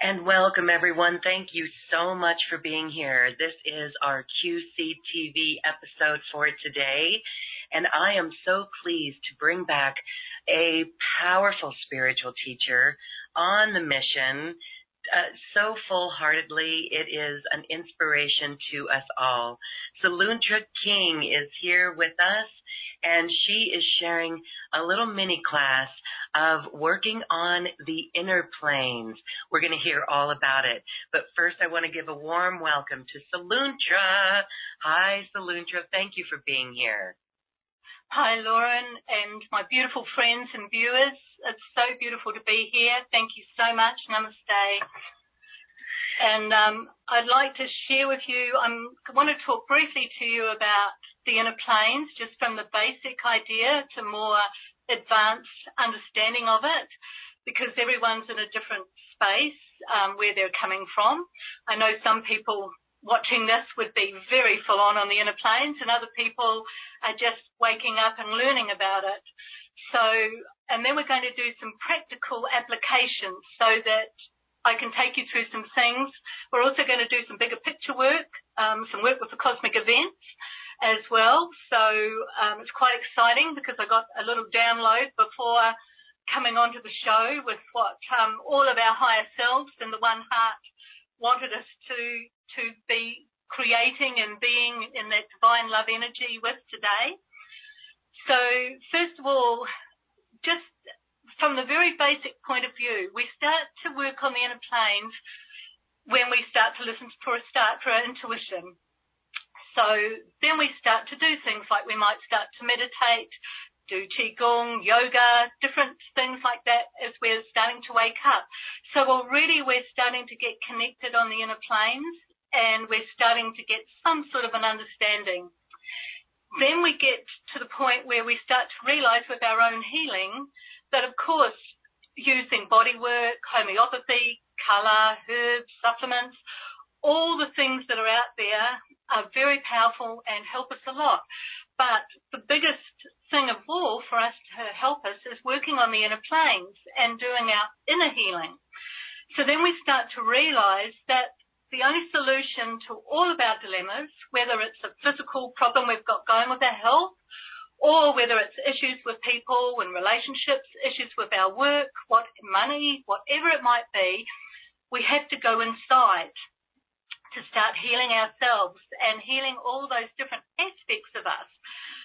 And welcome, everyone. Thank you so much for being here. This is our QCTV episode for today. And I am so pleased to bring back a powerful spiritual teacher on the mission uh, so full heartedly. It is an inspiration to us all. Saluntra King is here with us, and she is sharing a little mini class of working on the inner planes. We're going to hear all about it. But first, I want to give a warm welcome to Saluntra. Hi, Saluntra. Thank you for being here. Hi, Lauren, and my beautiful friends and viewers. It's so beautiful to be here. Thank you so much. Namaste. And um, I'd like to share with you, I'm, I want to talk briefly to you about the inner planes, just from the basic idea to more advanced understanding of it, because everyone's in a different space um, where they're coming from. I know some people watching this would be very full on on the inner planes, and other people are just waking up and learning about it. So, and then we're going to do some practical applications so that I can take you through some things. We're also going to do some bigger picture work, um, some work with the cosmic events as well. So um, it's quite exciting because I got a little download before coming onto the show with what um, all of our higher selves and the One Heart wanted us to to be creating and being in that divine love energy with today. So first of all, just from the very basic point of view, we start to work on the inner planes when we start to listen for a start for our intuition. So then we start to do things like we might start to meditate, do qigong, yoga, different things like that as we're starting to wake up. So already we're starting to get connected on the inner planes and we're starting to get some sort of an understanding. Then we get to the point where we start to realize with our own healing that of course, using body work, homeopathy, color, herbs, supplements, all the things that are out there are very powerful and help us a lot. But the biggest thing of all for us to help us is working on the inner planes and doing our inner healing. So then we start to realize that the only solution to all of our dilemmas, whether it's a physical problem we've got going with our health or whether it's issues with people and relationships, issues with our work, what money, whatever it might be, we have to go inside to start healing ourselves and healing all those different aspects of us.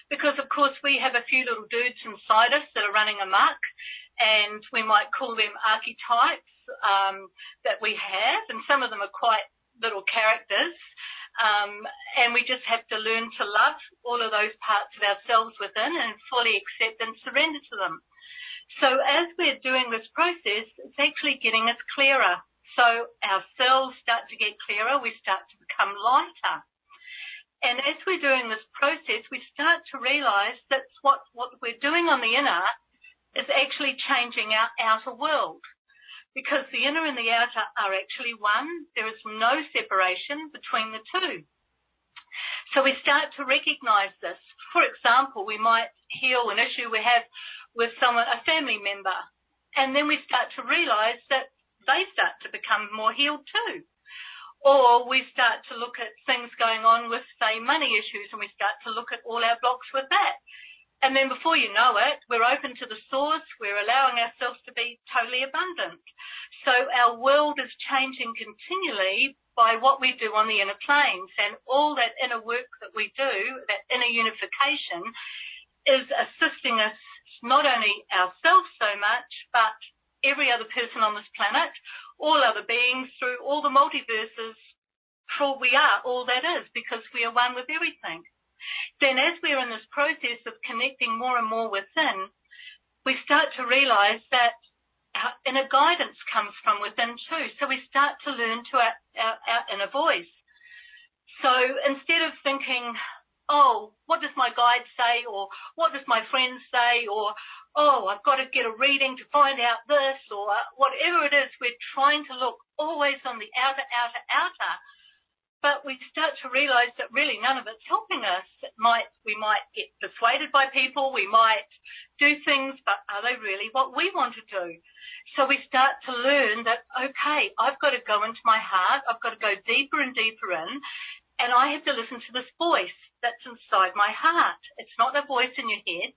Because of course we have a few little dudes inside us that are running amok and we might call them archetypes um, that we have and some of them are quite little characters um, and we just have to learn to love all of those parts of ourselves within and fully accept and surrender to them. So as we're doing this process, it's actually getting us clearer. So our cells start to get clearer, we start to become lighter. And as we're doing this process, we start to realize that what, what we're doing on the inner is actually changing our outer world because the inner and the outer are actually one. There is no separation between the two. So we start to recognize this. For example, we might heal an issue we have with someone, a family member, and then we start to realize that they start to become more healed too. Or we start to look at things going on with, say, money issues, and we start to look at all our blocks with that. And then before you know it, we're open to the source, we're allowing ourselves to be totally abundant. So our world is changing continually by what we do on the inner planes and all that inner work that we do, that inner unification is assisting us, not only ourselves so much, but every other person on this planet, all other beings through all the multiverses, for we are all that is because we are one with everything. Then as we're in this process of connecting more and more within, we start to realize that our inner guidance comes from within too. So we start to learn to our, our, our inner voice. So instead of thinking, oh, what does my guide say? Or what does my friend say? Or, oh, I've got to get a reading to find out this or whatever it is. We're trying to look always on the outer, outer, outer. But we start to realize that really none of it's helping us. It might, we might get persuaded by people. We might do things, but are they really what we want to do? So we start to learn that, okay, I've got to go into my heart. I've got to go deeper and deeper in and I have to listen to this voice that's inside my heart. It's not a voice in your head.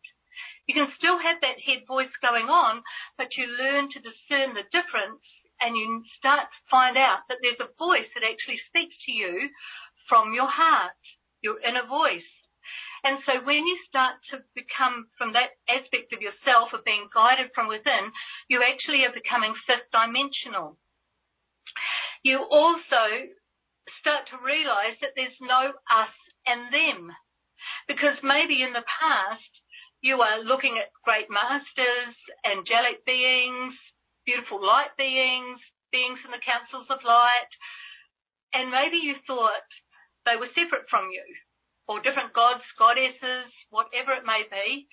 You can still have that head voice going on, but you learn to discern the difference and you start to find out that there's a voice that actually speaks to you from your heart, your inner voice. And so when you start to become from that aspect of yourself of being guided from within, you actually are becoming fifth dimensional. You also start to realize that there's no us and them. Because maybe in the past, you are looking at great masters, angelic beings, beautiful light beings, beings in the councils of light, and maybe you thought they were separate from you, or different gods, goddesses, whatever it may be.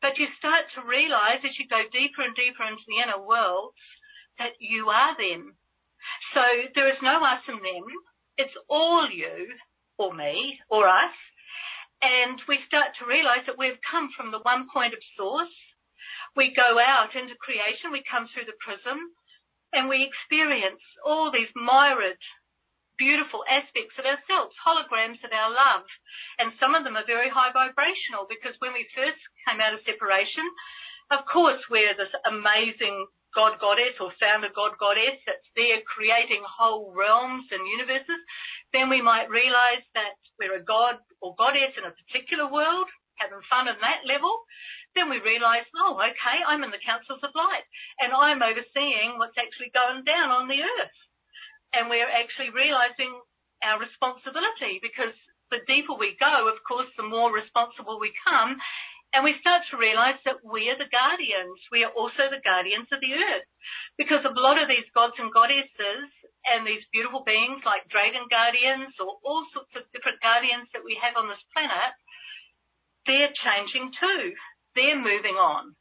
But you start to realize as you go deeper and deeper into the inner worlds that you are them. So there is no us and them. It's all you or me or us. And we start to realize that we've come from the one point of source. We go out into creation, we come through the prism, and we experience all these myriad, beautiful aspects of ourselves, holograms of our love. And some of them are very high vibrational because when we first came out of separation, of course, we're this amazing God goddess or founder God goddess that's there creating whole realms and universes, then we might realize that we're a God or goddess in a particular world, having fun on that level. Then we realize, oh, okay, I'm in the councils of light and I'm overseeing what's actually going down on the earth. And we're actually realizing our responsibility because the deeper we go, of course, the more responsible we come and we start to realize that we are the guardians. We are also the guardians of the earth. Because a lot of these gods and goddesses and these beautiful beings like dragon guardians or all sorts of different guardians that we have on this planet, they're changing too. They're moving on.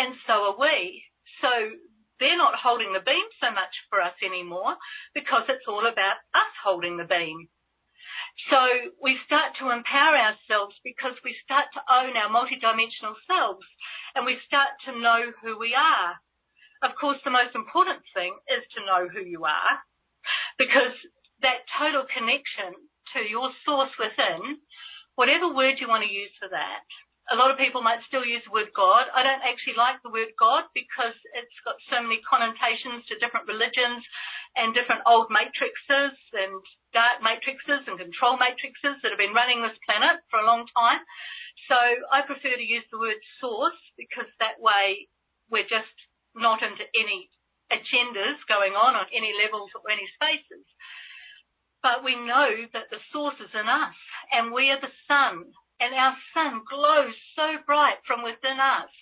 And so are we. So they're not holding the beam so much for us anymore because it's all about us holding the beam. So we start to empower ourselves because we start to own our multidimensional selves and we start to know who we are. Of course, the most important thing is to know who you are because that total connection to your source within, whatever word you want to use for that, a lot of people might still use the word God. I don't actually like the word God because it's got so many connotations to different religions and different old matrices and dark matrices and control matrices that have been running this planet for a long time. So I prefer to use the word source because that way we're just not into any agendas going on on any levels or any spaces. But we know that the source is in us and we are the sun and our sun glows so bright from within us,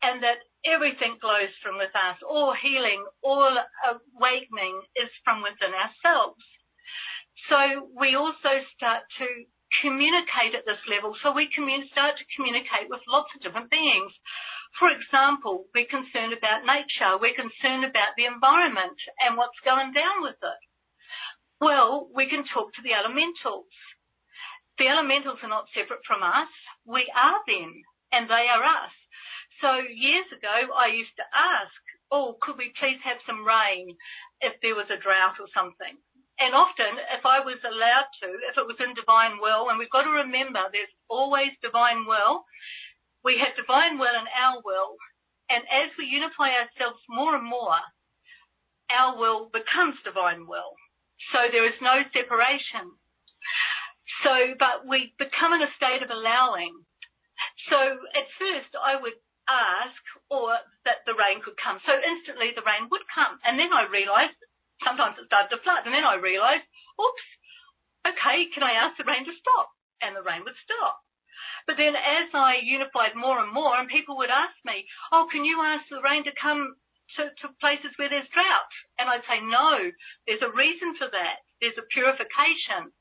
and that everything glows from within us. All healing, all awakening is from within ourselves. So we also start to communicate at this level. So we start to communicate with lots of different beings. For example, we're concerned about nature. We're concerned about the environment and what's going down with it. Well, we can talk to the elementals. The elementals are not separate from us. We are them and they are us. So years ago, I used to ask, oh, could we please have some rain if there was a drought or something? And often, if I was allowed to, if it was in divine will, and we've got to remember there's always divine will, we have divine will and our will. And as we unify ourselves more and more, our will becomes divine will. So there is no separation. So, but we become in a state of allowing. So at first I would ask or that the rain could come. So instantly the rain would come. And then I realized sometimes it started to flood. And then I realized, oops, okay, can I ask the rain to stop? And the rain would stop. But then as I unified more and more and people would ask me, oh, can you ask the rain to come to, to places where there's drought? And I'd say, no, there's a reason for that. There's a purification.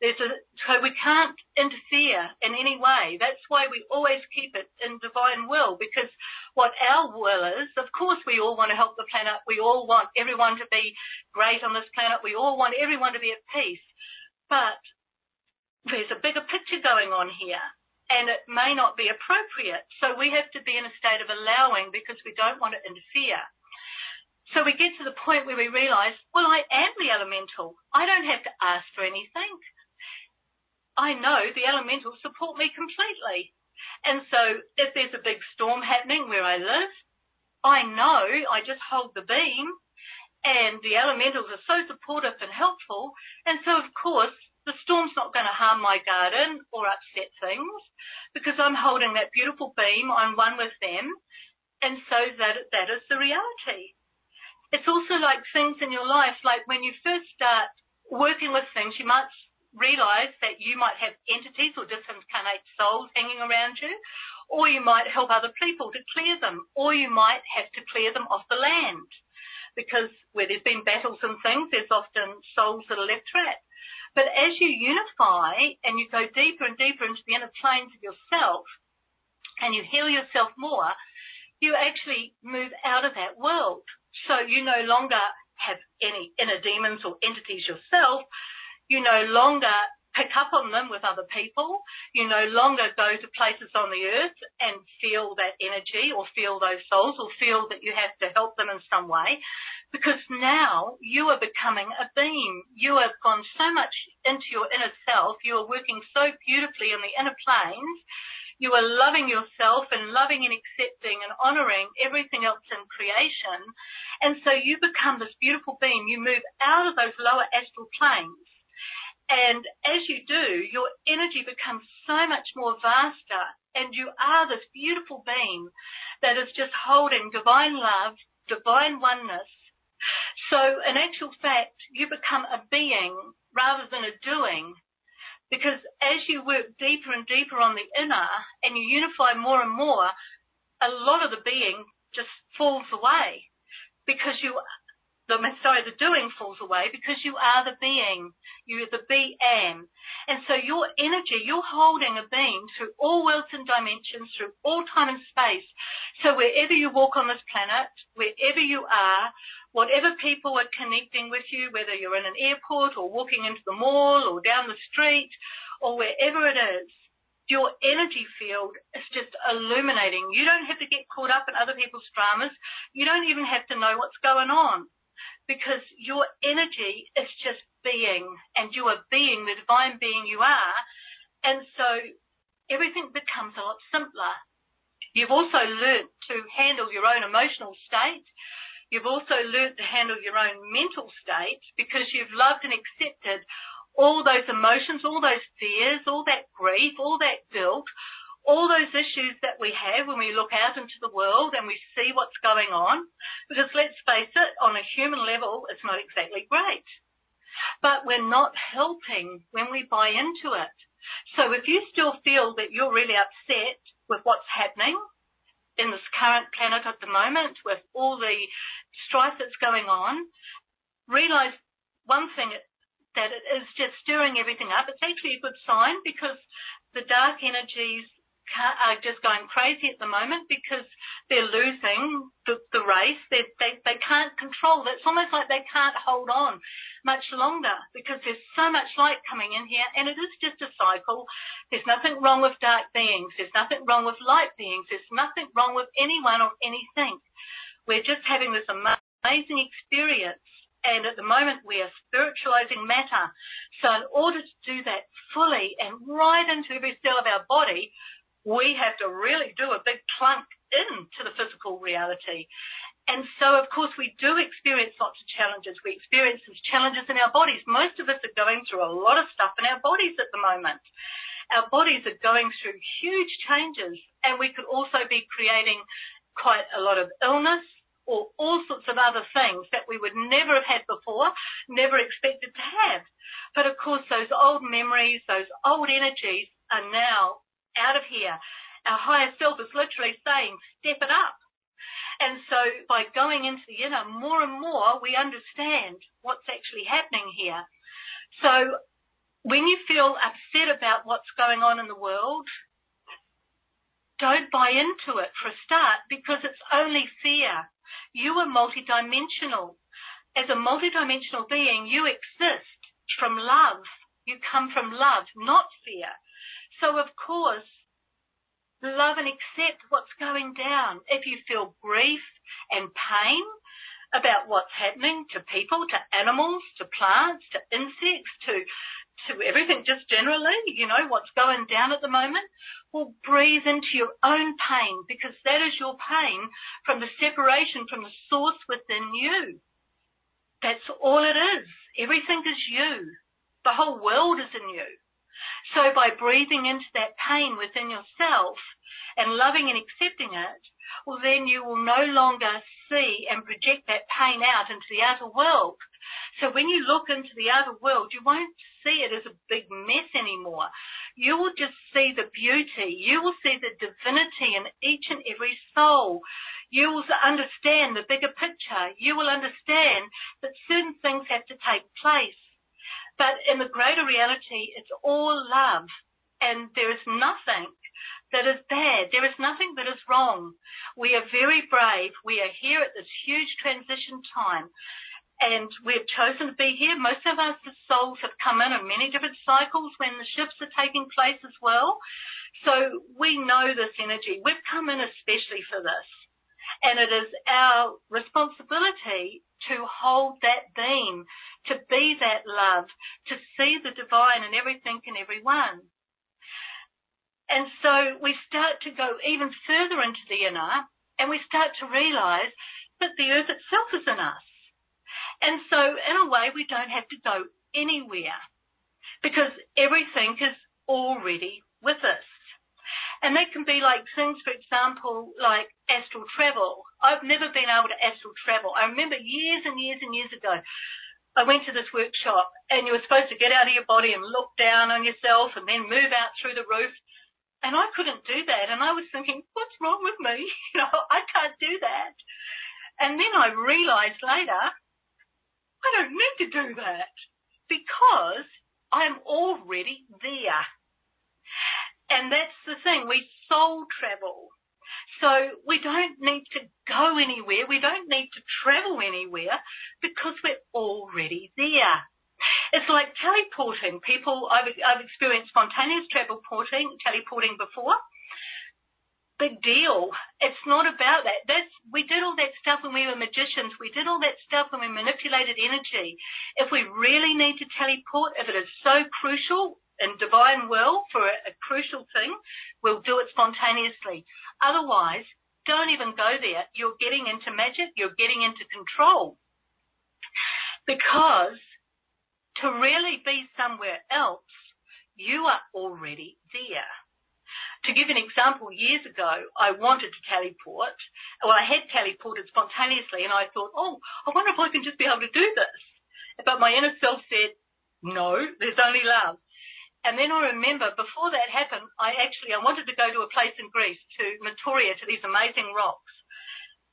There's a, so we can't interfere in any way. That's why we always keep it in divine will because what our will is, of course we all want to help the planet. We all want everyone to be great on this planet. We all want everyone to be at peace. But there's a bigger picture going on here and it may not be appropriate. So we have to be in a state of allowing because we don't want to interfere. So we get to the point where we realize, well, I am the elemental. I don't have to ask for anything. I know the elementals support me completely. And so if there's a big storm happening where I live, I know I just hold the beam and the elementals are so supportive and helpful. And so of course the storm's not going to harm my garden or upset things because I'm holding that beautiful beam. I'm one with them. And so that, that is the reality. It's also like things in your life, like when you first start working with things, you might realize that you might have entities or disincarnate souls hanging around you, or you might help other people to clear them, or you might have to clear them off the land. Because where there's been battles and things, there's often souls that are left trapped. But as you unify and you go deeper and deeper into the inner planes of yourself and you heal yourself more, you actually move out of that world. So you no longer have any inner demons or entities yourself, you no longer pick up on them with other people. You no longer go to places on the earth and feel that energy or feel those souls or feel that you have to help them in some way because now you are becoming a beam. You have gone so much into your inner self. You are working so beautifully in the inner planes. You are loving yourself and loving and accepting and honoring everything else in creation. And so you become this beautiful being. You move out of those lower astral planes and as you do, your energy becomes so much more vaster and you are this beautiful being that is just holding divine love, divine oneness. So in actual fact, you become a being rather than a doing because as you work deeper and deeper on the inner and you unify more and more, a lot of the being just falls away because you the sorry, the doing falls away because you are the being. You're the being. And so your energy, you're holding a being through all worlds and dimensions, through all time and space. So wherever you walk on this planet, wherever you are, whatever people are connecting with you, whether you're in an airport or walking into the mall or down the street or wherever it is, your energy field is just illuminating. You don't have to get caught up in other people's dramas. You don't even have to know what's going on because your energy is just being and you are being the divine being you are. And so everything becomes a lot simpler. You've also learnt to handle your own emotional state. You've also learnt to handle your own mental state because you've loved and accepted all those emotions, all those fears, all that grief, all that guilt, all those issues that we have when we look out into the world and we see what's going on. Because let's face it, on a human level, it's not exactly great. But we're not helping when we buy into it. So if you still feel that you're really upset with what's happening in this current planet at the moment with all the strife that's going on, realize one thing that it is just stirring everything up. It's actually a good sign because the dark energies are just going crazy at the moment because they're losing the, the race. They, they, they can't control. It's almost like they can't hold on much longer because there's so much light coming in here and it is just a cycle. There's nothing wrong with dark beings. There's nothing wrong with light beings. There's nothing wrong with anyone or anything. We're just having this amazing experience and at the moment we are spiritualizing matter. So in order to do that fully and right into every cell of our body, we have to really do a big plunk into the physical reality. And so, of course, we do experience lots of challenges. We experience these challenges in our bodies. Most of us are going through a lot of stuff in our bodies at the moment. Our bodies are going through huge changes, and we could also be creating quite a lot of illness or all sorts of other things that we would never have had before, never expected to have. But of course, those old memories, those old energies are now out of here. Our higher self is literally saying, step it up. And so by going into the inner more and more, we understand what's actually happening here. So when you feel upset about what's going on in the world, don't buy into it for a start because it's only fear. You are multidimensional. As a multidimensional being, you exist from love. You come from love, not fear. So of course, love and accept what's going down. If you feel grief and pain, about what's happening to people, to animals, to plants, to insects, to to everything just generally, you know, what's going down at the moment. Well, breathe into your own pain because that is your pain from the separation from the source within you. That's all it is. Everything is you. The whole world is in you. So by breathing into that pain within yourself and loving and accepting it, well then you will no longer see and project that pain out into the outer world. So when you look into the outer world, you won't see it as a big mess anymore. You will just see the beauty. You will see the divinity in each and every soul. You will understand the bigger picture. You will understand that certain things have to take place. But in the greater reality, it's all love. And there is nothing that is bad. There is nothing that is wrong. We are very brave. We are here at this huge transition time and we've chosen to be here. Most of us, the souls have come in in many different cycles when the shifts are taking place as well. So we know this energy. We've come in especially for this. And it is our responsibility to hold that beam, to be that love, to see the divine in everything and everyone. And so we start to go even further into the inner and we start to realize that the earth itself is in us. And so in a way we don't have to go anywhere because everything is already with us. And that can be like things, for example, like astral travel. I've never been able to astral travel. I remember years and years and years ago, I went to this workshop and you were supposed to get out of your body and look down on yourself and then move out through the roof. And I couldn't do that. And I was thinking, what's wrong with me? You know, I can't do that. And then I realized later, I don't need to do that because I'm already there. And that's the thing. We soul travel. So we don't need to go anywhere. We don't need to travel anywhere because we're already there. It's like teleporting. People, I've, I've experienced spontaneous teleporting, teleporting before. Big deal. It's not about that. That's, we did all that stuff when we were magicians. We did all that stuff when we manipulated energy. If we really need to teleport, if it is so crucial in divine will for a, a crucial thing, we'll do it spontaneously. Otherwise, don't even go there. You're getting into magic. You're getting into control. Because to really be somewhere else, you are already there. To give an example, years ago, I wanted to teleport. Well, I had teleported spontaneously and I thought, oh, I wonder if I can just be able to do this. But my inner self said, no, there's only love. And then I remember before that happened, I actually, I wanted to go to a place in Greece, to Meteora, to these amazing rocks.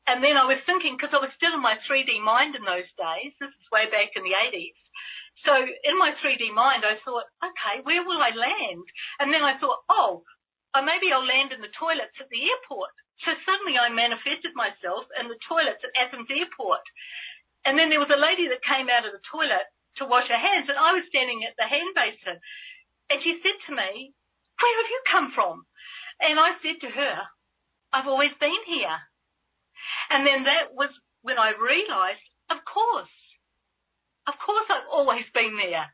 And then I was thinking, because I was still in my 3D mind in those days, this is way back in the 80s, so in my 3D mind, I thought, okay, where will I land? And then I thought, oh, uh, maybe I'll land in the toilets at the airport. So suddenly I manifested myself in the toilets at Athens airport. And then there was a lady that came out of the toilet to wash her hands and I was standing at the hand basin. And she said to me, where have you come from? And I said to her, I've always been here. And then that was when I realized, of course, of course I've always been there.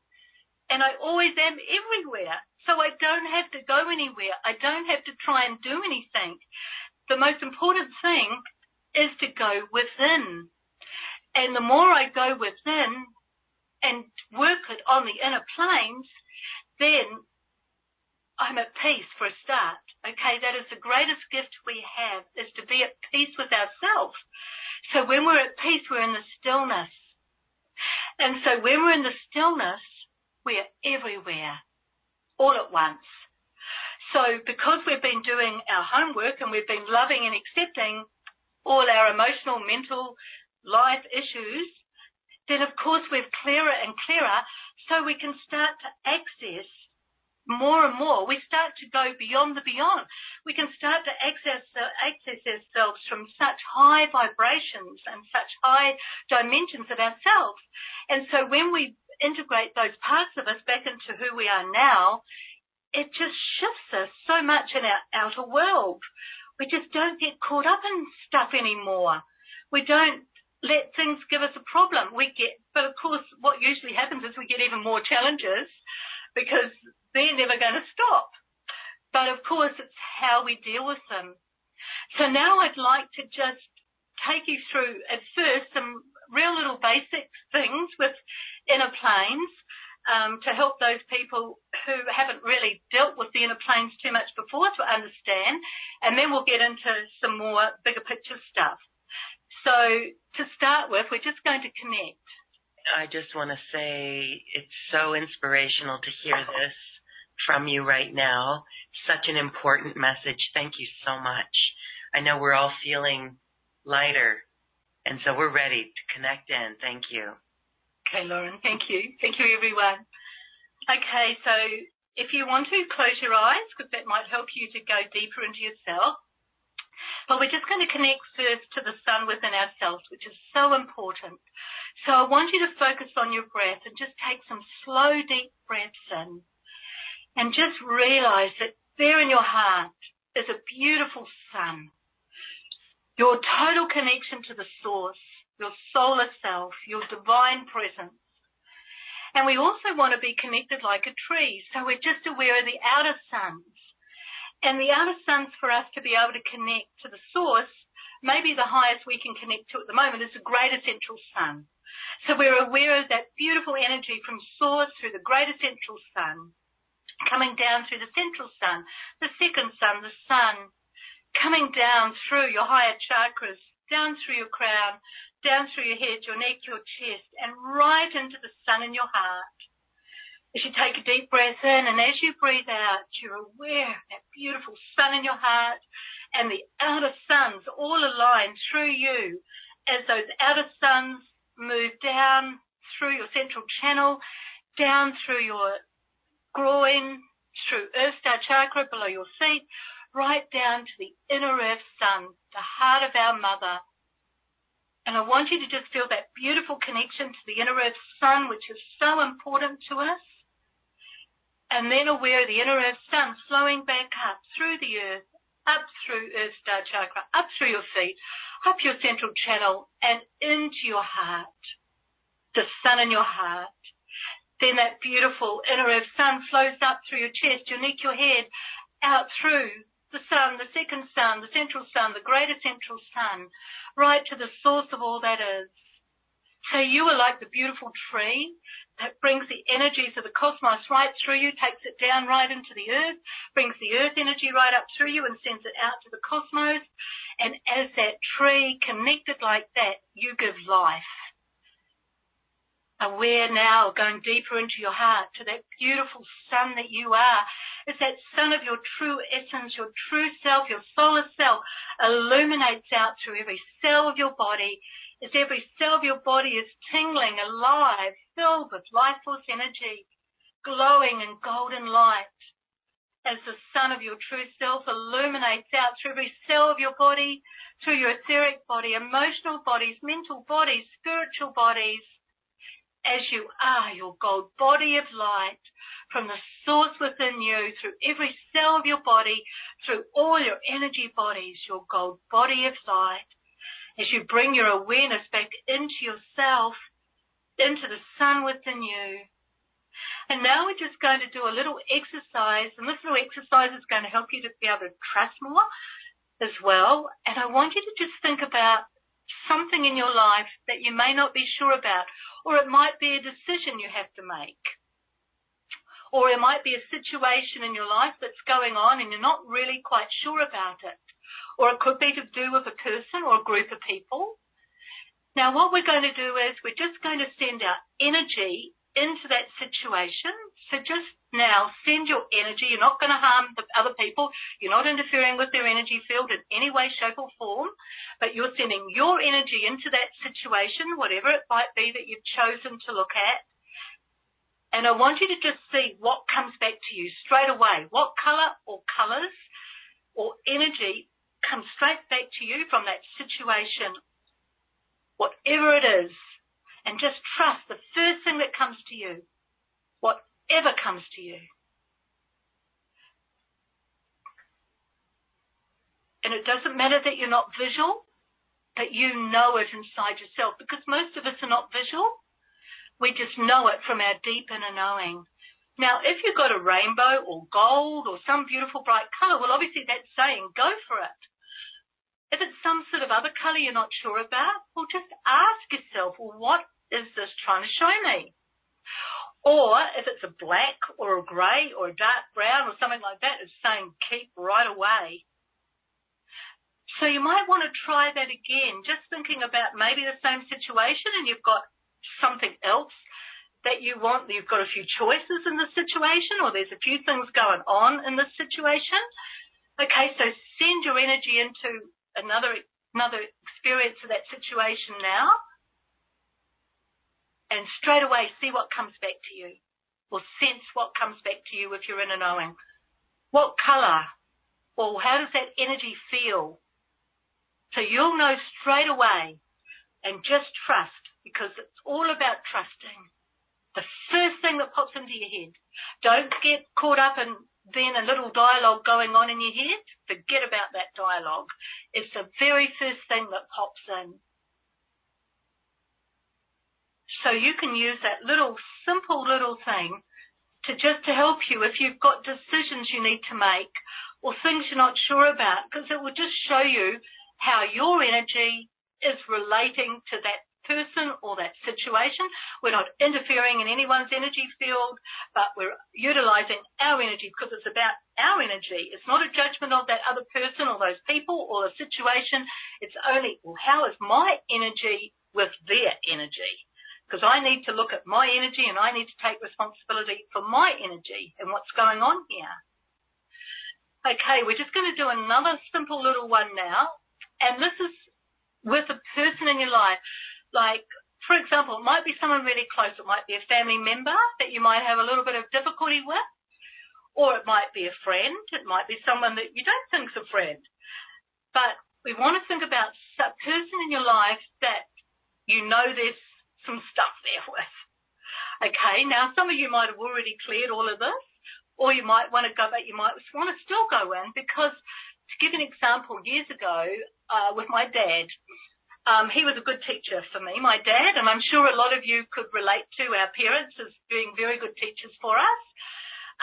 And I always am everywhere. So I don't have to go anywhere. I don't have to try and do anything. The most important thing is to go within. And the more I go within and work it on the inner planes, then I'm at peace for a start. Okay, that is the greatest gift we have is to be at peace with ourselves. So when we're at peace, we're in the stillness. And so when we're in the stillness, we are everywhere, all at once. So because we've been doing our homework and we've been loving and accepting all our emotional, mental life issues, then of course we're clearer and clearer so we can start to access more and more. We start to go beyond the beyond. We can start to access, access ourselves from such high vibrations and such high dimensions of ourselves. And so when we integrate those parts of us back into who we are now, it just shifts us so much in our outer world. We just don't get caught up in stuff anymore. We don't let things give us a problem. We get, but of course, what usually happens is we get even more challenges because they're never going to stop. But of course, it's how we deal with them. So now I'd like to just take you through at first some real little basic things with inner planes um, to help those people who haven't really dealt with the inner planes too much before to understand. And then we'll get into some more bigger picture stuff. So to start with, we're just going to connect. I just want to say it's so inspirational to hear this from you right now. Such an important message. Thank you so much. I know we're all feeling lighter, and so we're ready to connect in. Thank you. Okay, Lauren. Thank you. Thank you, everyone. Okay, so if you want to close your eyes, because that might help you to go deeper into yourself. But we're just going to connect first to the sun within ourselves, which is so important. So I want you to focus on your breath and just take some slow, deep breaths in and just realize that there in your heart is a beautiful sun. Your total connection to the source, your solar self, your divine presence. And we also want to be connected like a tree. So we're just aware of the outer suns. And the outer suns for us to be able to connect to the source, maybe the highest we can connect to at the moment is the greater central sun. So we're aware of that beautiful energy from source through the greater central sun coming down through the central sun, the second sun, the sun, coming down through your higher chakras, down through your crown, down through your head, your neck, your chest, and right into the sun in your heart. As you take a deep breath in and as you breathe out, you're aware of that beautiful sun in your heart and the outer suns all align through you as those outer suns move down through your central channel, down through your groin, through Earth Star Chakra below your feet, right down to the inner Earth Sun, the heart of our mother. And I want you to just feel that beautiful connection to the inner Earth Sun, which is so important to us. And then aware of the inner Earth Sun flowing back up through the Earth, up through Earth Star Chakra, up through your feet, up your central channel, and into your heart. The sun in your heart. Then that beautiful inner earth sun flows up through your chest, your neck, your head, out through the sun, the second sun, the central sun, the greater central sun, right to the source of all that is. So you are like the beautiful tree that brings the energies of the cosmos right through you, takes it down right into the earth, brings the earth energy right up through you and sends it out to the cosmos. And as that tree connected like that, you give life aware now, going deeper into your heart to that beautiful sun that you are. It's that sun of your true essence, your true self, your solar self illuminates out through every cell of your body as every cell of your body is tingling, alive, filled with life force energy, glowing in golden light. As the sun of your true self illuminates out through every cell of your body, through your etheric body, emotional bodies, mental bodies, spiritual bodies, as you are, your gold body of light, from the source within you, through every cell of your body, through all your energy bodies, your gold body of light, as you bring your awareness back into yourself, into the sun within you. And now we're just going to do a little exercise, and this little exercise is going to help you to be able to trust more as well. And I want you to just think about something in your life that you may not be sure about, or it might be a decision you have to make. Or it might be a situation in your life that's going on and you're not really quite sure about it. Or it could be to do with a person or a group of people. Now what we're going to do is we're just going to send our energy into that situation. So just now send your energy. You're not going to harm the other people. You're not interfering with their energy field in any way, shape or form, but you're sending your energy into that situation, whatever it might be that you've chosen to look at. And I want you to just see what comes back to you straight away. What color or colors or energy comes straight back to you from that situation, whatever it is and just trust the first thing that comes to you, whatever comes to you. And it doesn't matter that you're not visual, that you know it inside yourself, because most of us are not visual. We just know it from our deep inner knowing. Now, if you've got a rainbow or gold or some beautiful bright color, well, obviously that's saying go for it. If it's some sort of other color you're not sure about, well, just ask yourself, well, what is this trying to show me? Or if it's a black or a grey or a dark brown or something like that, it's saying keep right away. So you might want to try that again, just thinking about maybe the same situation and you've got something else that you want, you've got a few choices in the situation or there's a few things going on in this situation. Okay, so send your energy into another another experience of that situation now and straight away see what comes back to you or sense what comes back to you if you're in a knowing. What color or how does that energy feel? So you'll know straight away and just trust because it's all about trusting. The first thing that pops into your head. Don't get caught up in then a little dialogue going on in your head. Forget about that dialogue. It's the very first thing that pops in. So you can use that little simple little thing to just to help you if you've got decisions you need to make or things you're not sure about because it will just show you how your energy is relating to that person or that situation. We're not interfering in anyone's energy field, but we're utilizing our energy because it's about our energy. It's not a judgment of that other person or those people or the situation. It's only, well, how is my energy with their energy? because I need to look at my energy and I need to take responsibility for my energy and what's going on here. Okay, we're just going to do another simple little one now. And this is with a person in your life. Like, for example, it might be someone really close. It might be a family member that you might have a little bit of difficulty with. Or it might be a friend. It might be someone that you don't think is a friend. But we want to think about a person in your life that you know there's some stuff there with. Okay, now some of you might have already cleared all of this, or you might want to go back, you might want to still go in because to give an example, years ago, uh, with my dad, um, he was a good teacher for me, my dad, and I'm sure a lot of you could relate to our parents as being very good teachers for us.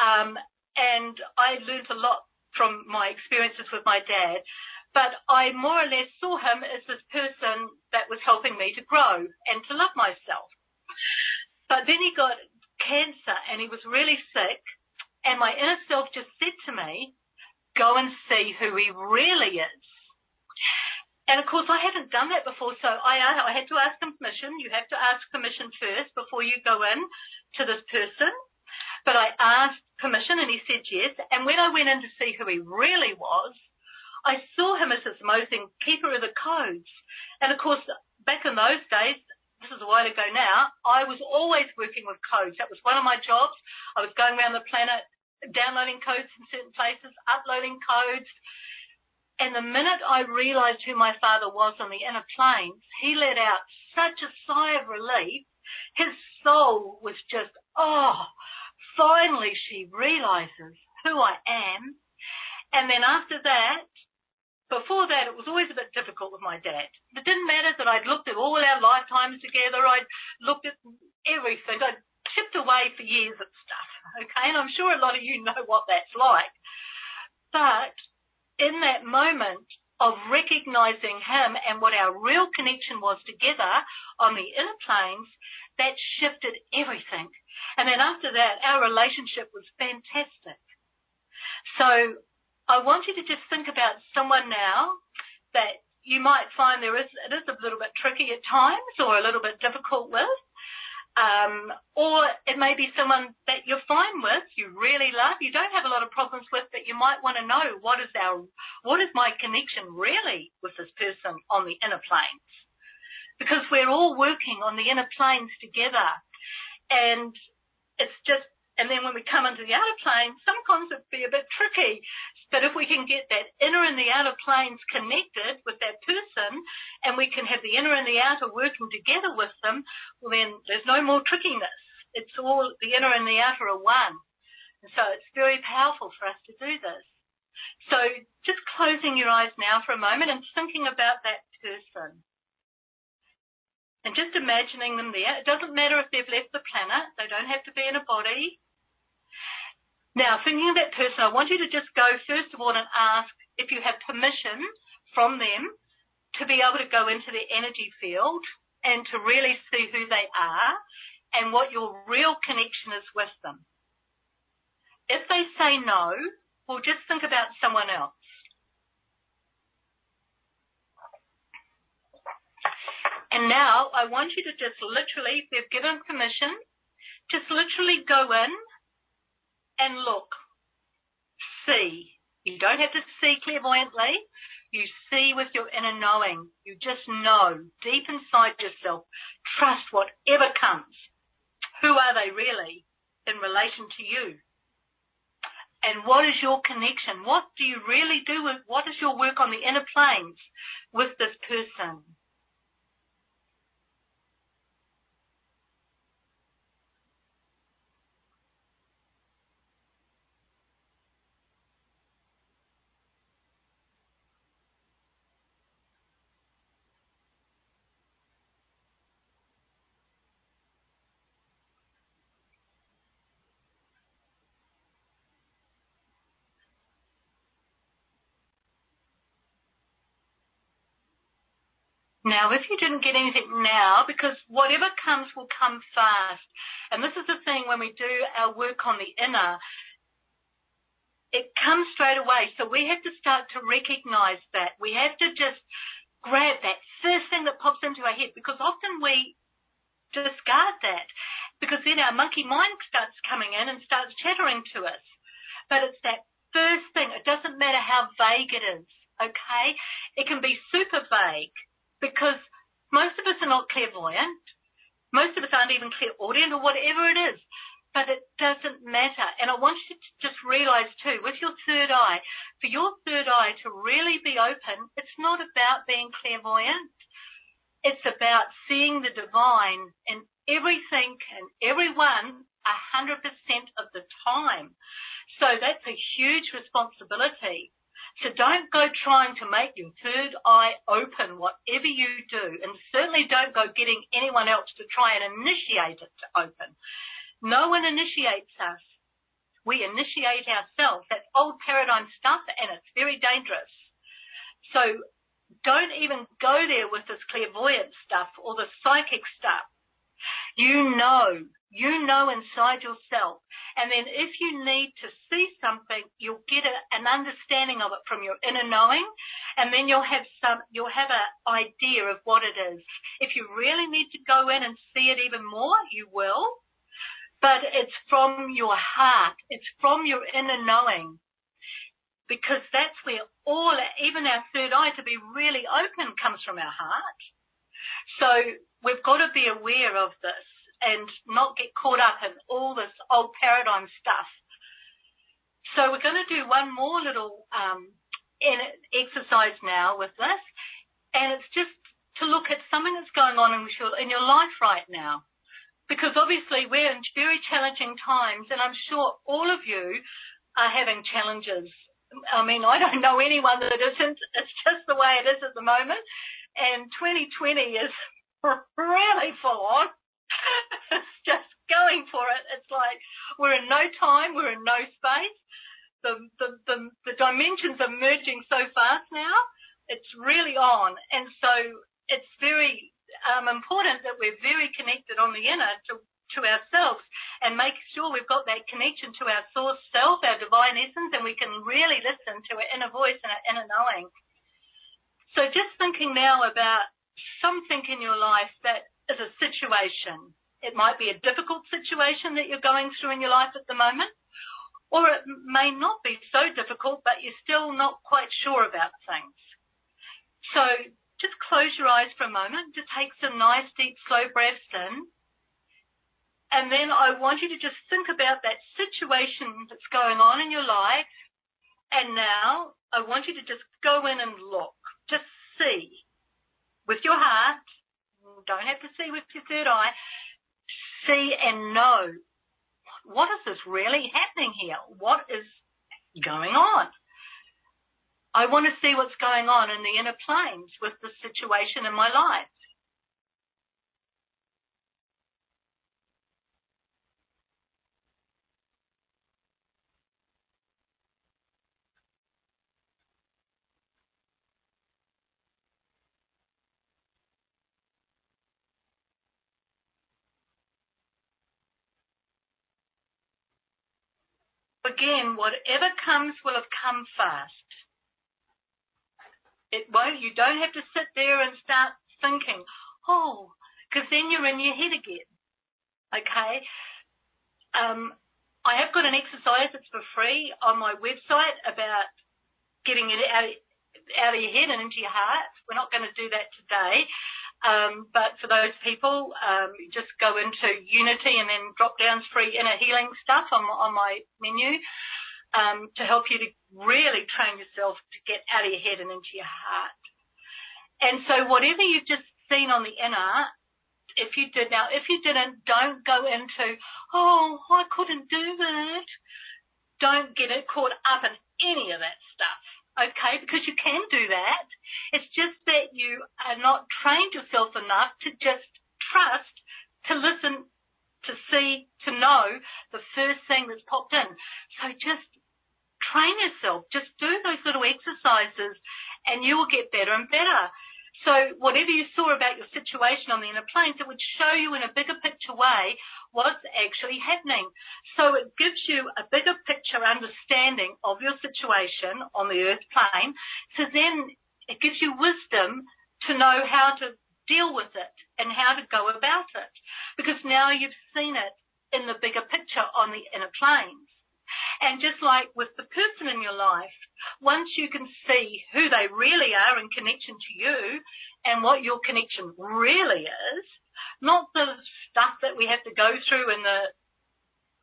Um, and I learned a lot from my experiences with my dad but I more or less saw him as this person that was helping me to grow and to love myself. But then he got cancer and he was really sick and my inner self just said to me, go and see who he really is. And of course, I hadn't done that before, so I, I had to ask him permission. You have to ask permission first before you go in to this person. But I asked permission and he said yes. And when I went in to see who he really was, I saw him as this amazing keeper of the codes. And of course, back in those days, this is a while ago now, I was always working with codes. That was one of my jobs. I was going around the planet downloading codes in certain places, uploading codes. And the minute I realized who my father was on the inner planes, he let out such a sigh of relief. His soul was just, oh, finally she realizes who I am. And then after that, before that, it was always a bit difficult with my dad. It didn't matter that I'd looked at all our lifetimes together. I'd looked at everything. I'd chipped away for years at stuff. Okay. And I'm sure a lot of you know what that's like. But in that moment of recognizing him and what our real connection was together on the inner planes, that shifted everything. And then after that, our relationship was fantastic. So I want you to just think about someone now that you might find there is it is a little bit tricky at times or a little bit difficult with. Um, or it may be someone that you're fine with, you really love, you don't have a lot of problems with, but you might want to know what is our, what is my connection really with this person on the inner planes? Because we're all working on the inner planes together. And it's just and then when we come into the outer plane, sometimes it'd be a bit tricky. But if we can get that inner and the outer planes connected with that person, and we can have the inner and the outer working together with them, well then there's no more trickiness. It's all, the inner and the outer are one. And so it's very powerful for us to do this. So just closing your eyes now for a moment and thinking about that person. And just imagining them there. It doesn't matter if they've left the planet. They don't have to be in a body. Now, thinking of that person, I want you to just go first of all and ask if you have permission from them to be able to go into their energy field and to really see who they are and what your real connection is with them. If they say no, well, just think about someone else. And now I want you to just literally, if they've given permission, just literally go in and look. See. You don't have to see clairvoyantly. You see with your inner knowing. You just know deep inside yourself. Trust whatever comes. Who are they really in relation to you? And what is your connection? What do you really do with, what is your work on the inner planes with this person? Now, if you didn't get anything now, because whatever comes will come fast. And this is the thing when we do our work on the inner, it comes straight away. So we have to start to recognize that. We have to just grab that first thing that pops into our head because often we discard that because then our monkey mind starts coming in and starts chattering to us. But it's that first thing. It doesn't matter how vague it is. Okay. It can be super vague because most of us are not clairvoyant. Most of us aren't even clairaudient or whatever it is. But it doesn't matter. And I want you to just realize too, with your third eye, for your third eye to really be open, it's not about being clairvoyant. It's about seeing the divine in everything and everyone a hundred percent of the time. So that's a huge responsibility. So don't go trying to make your third eye open, whatever you do, and certainly don't go getting anyone else to try and initiate it to open. No one initiates us. We initiate ourselves. That's old paradigm stuff and it's very dangerous. So don't even go there with this clairvoyant stuff or the psychic stuff. You know you know inside yourself. And then if you need to see something, you'll get a, an understanding of it from your inner knowing. And then you'll have some, you'll have an idea of what it is. If you really need to go in and see it even more, you will. But it's from your heart. It's from your inner knowing. Because that's where all, even our third eye to be really open comes from our heart. So we've got to be aware of this and not get caught up in all this old paradigm stuff. So we're going to do one more little um, exercise now with this, and it's just to look at something that's going on in your, in your life right now. Because obviously we're in very challenging times, and I'm sure all of you are having challenges. I mean, I don't know anyone that isn't. It's just the way it is at the moment. And 2020 is really full on. It's just going for it. It's like we're in no time, we're in no space. The, the, the, the dimensions are merging so fast now. It's really on. And so it's very um, important that we're very connected on the inner to, to ourselves and make sure we've got that connection to our source self, our divine essence, and we can really listen to our inner voice and our inner knowing. So just thinking now about something in your life that is a situation. It might be a difficult situation that you're going through in your life at the moment, or it may not be so difficult, but you're still not quite sure about things. So just close your eyes for a moment. Just take some nice, deep, slow breaths in. And then I want you to just think about that situation that's going on in your life. And now I want you to just go in and look. Just see with your heart. Don't have to see with your third eye. See and know what is this really happening here? What is going on? I want to see what's going on in the inner planes with the situation in my life. Again, whatever comes will have come fast. It won't, you don't have to sit there and start thinking, oh, because then you're in your head again. Okay? Um, I have got an exercise that's for free on my website about getting it out, out of your head and into your heart. We're not going to do that today. Um, but for those people, um, just go into Unity and then drop down free inner healing stuff on, on my menu um, to help you to really train yourself to get out of your head and into your heart. And so whatever you've just seen on the inner, if you did now, if you didn't, don't go into, oh, I couldn't do that. Don't get it caught up in any of that stuff okay, because you can do that. It's just that you are not trained yourself enough to just trust, to listen, to see, to know the first thing that's popped in. So just train yourself. Just do those little exercises and you will get better and better. So whatever you saw about your situation on the inner planes, it would show you in a bigger picture way what's actually happening. So it gives you a bigger picture understanding of your situation on the earth plane. So then it gives you wisdom to know how to deal with it and how to go about it. Because now you've seen it in the bigger picture on the inner planes. And just like with the person in your life, once you can see who they really are in connection to you and what your connection really is, not the stuff that we have to go through in the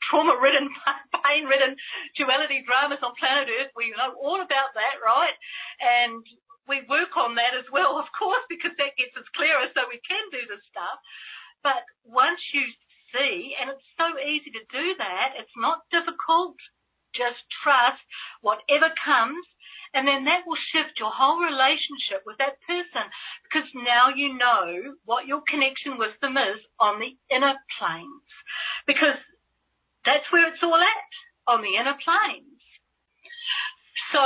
trauma ridden, pain ridden duality dramas on planet Earth. We know all about that, right? And we work on that as well, of course, because that gets us clearer so we can do this stuff. But once you see, and it's so easy to do that. It's not difficult. Just trust whatever comes. And then that will shift your whole relationship with that person because now you know what your connection with them is on the inner planes. Because that's where it's all at, on the inner planes. So,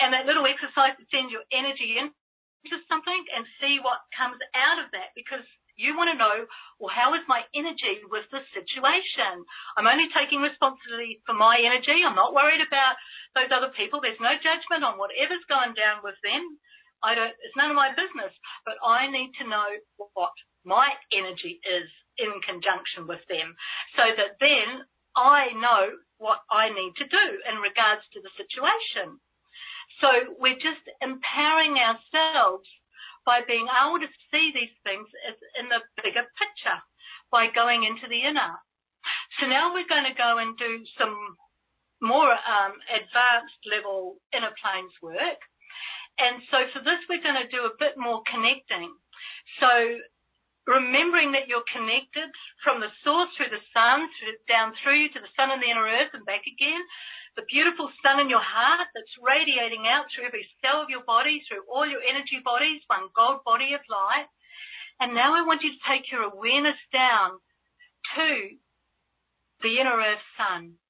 and that little exercise to send your energy into something and see what comes out of that because you want to know, well, how is my energy with this situation? I'm only taking responsibility for my energy. I'm not worried about those other people. There's no judgment on whatever's going down with them. I don't, it's none of my business, but I need to know what my energy is in conjunction with them so that then I know what I need to do in regards to the situation. So we're just empowering ourselves by being able to see these things in the bigger picture by going into the inner. So now we're going to go and do some more um, advanced level inner planes work. And so for this, we're going to do a bit more connecting. So remembering that you're connected from the source through the sun, through, down through you to the sun and the inner earth and back again, the beautiful sun in your heart that's radiating out through every cell of your body, through all your energy bodies, one gold body of light. And now I want you to take your awareness down to the inner earth sun.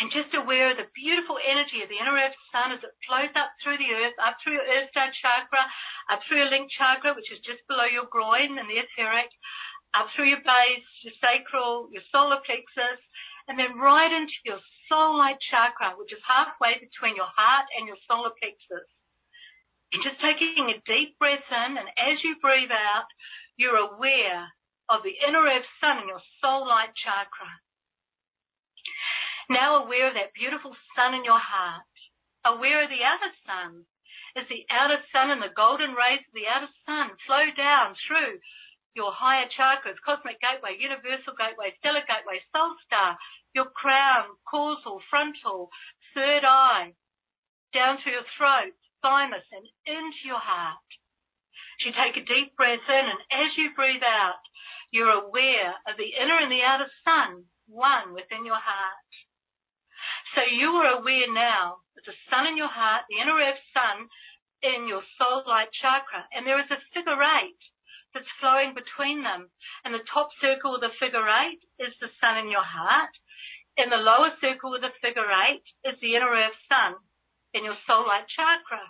And just aware of the beautiful energy of the inner earth sun as it flows up through the earth, up through your earth star chakra, up through your link chakra, which is just below your groin and the etheric, up through your base, your sacral, your solar plexus, and then right into your soul light chakra, which is halfway between your heart and your solar plexus. And just taking a deep breath in, and as you breathe out, you're aware of the inner earth sun in your soul light chakra. Now aware of that beautiful sun in your heart, aware of the outer sun, as the outer sun and the golden rays of the outer sun flow down through your higher chakras, cosmic gateway, universal gateway, stellar gateway, soul star, your crown, causal, frontal, third eye, down through your throat, thymus, and into your heart. So you take a deep breath in, and as you breathe out, you're aware of the inner and the outer sun, one within your heart. So you are aware now that the sun in your heart, the inner earth sun in your soul light chakra, and there is a figure eight that's flowing between them. And the top circle of the figure eight is the sun in your heart. In the lower circle of the figure eight is the inner earth sun in your soul light chakra.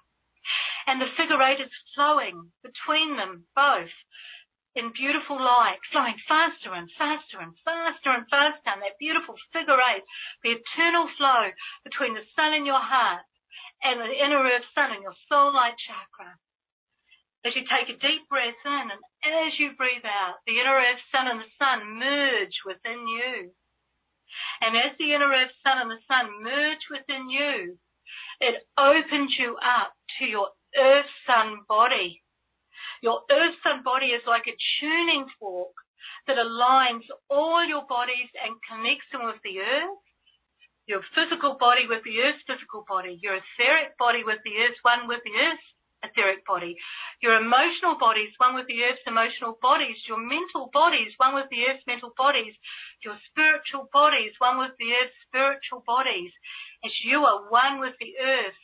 And the figure eight is flowing between them both in beautiful light, flowing faster and faster and faster and faster. And that beautiful figure eight, the eternal flow between the sun in your heart and the inner earth sun in your soul light chakra. As you take a deep breath in and as you breathe out, the inner earth sun and the sun merge within you. And as the inner earth sun and the sun merge within you, it opens you up to your earth sun body. Your earth sun body is like a tuning fork that aligns all your bodies and connects them with the earth. Your physical body with the earth's physical body, your etheric body with the earth, one with the earth etheric body. Your emotional bodies, one with the earth's emotional bodies. Your mental bodies, one with the earth's mental bodies. Your spiritual bodies, one with the earth's spiritual bodies. As you are one with the earth,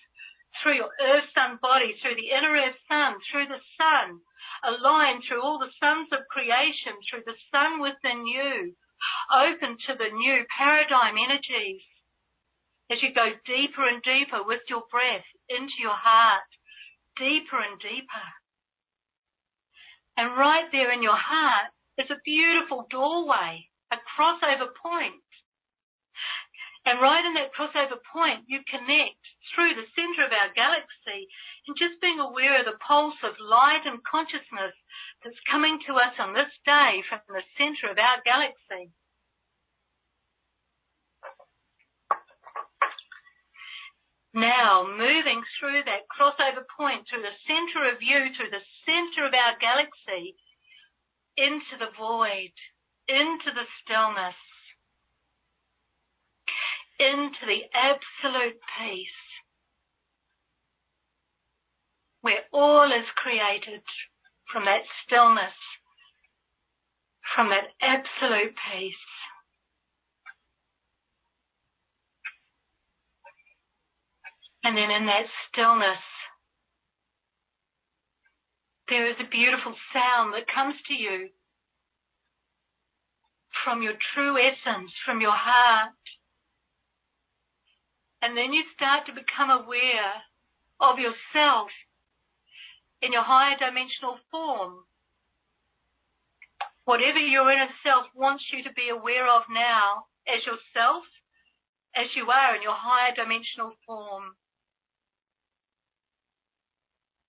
through your earth sun body, through the inner earth sun, through the sun, aligned through all the suns of creation, through the sun within you, open to the new paradigm energies. As you go deeper and deeper with your breath into your heart, deeper and deeper. And right there in your heart is a beautiful doorway, a crossover point. And right in that crossover point, you connect through the center of our galaxy and just being aware of the pulse of light and consciousness that's coming to us on this day from the center of our galaxy. Now, moving through that crossover point, through the center of you, through the center of our galaxy, into the void, into the stillness, into the absolute peace, where all is created from that stillness, from that absolute peace. And then in that stillness, there is a beautiful sound that comes to you from your true essence, from your heart. And then you start to become aware of yourself in your higher dimensional form. Whatever your inner self wants you to be aware of now as yourself, as you are in your higher dimensional form.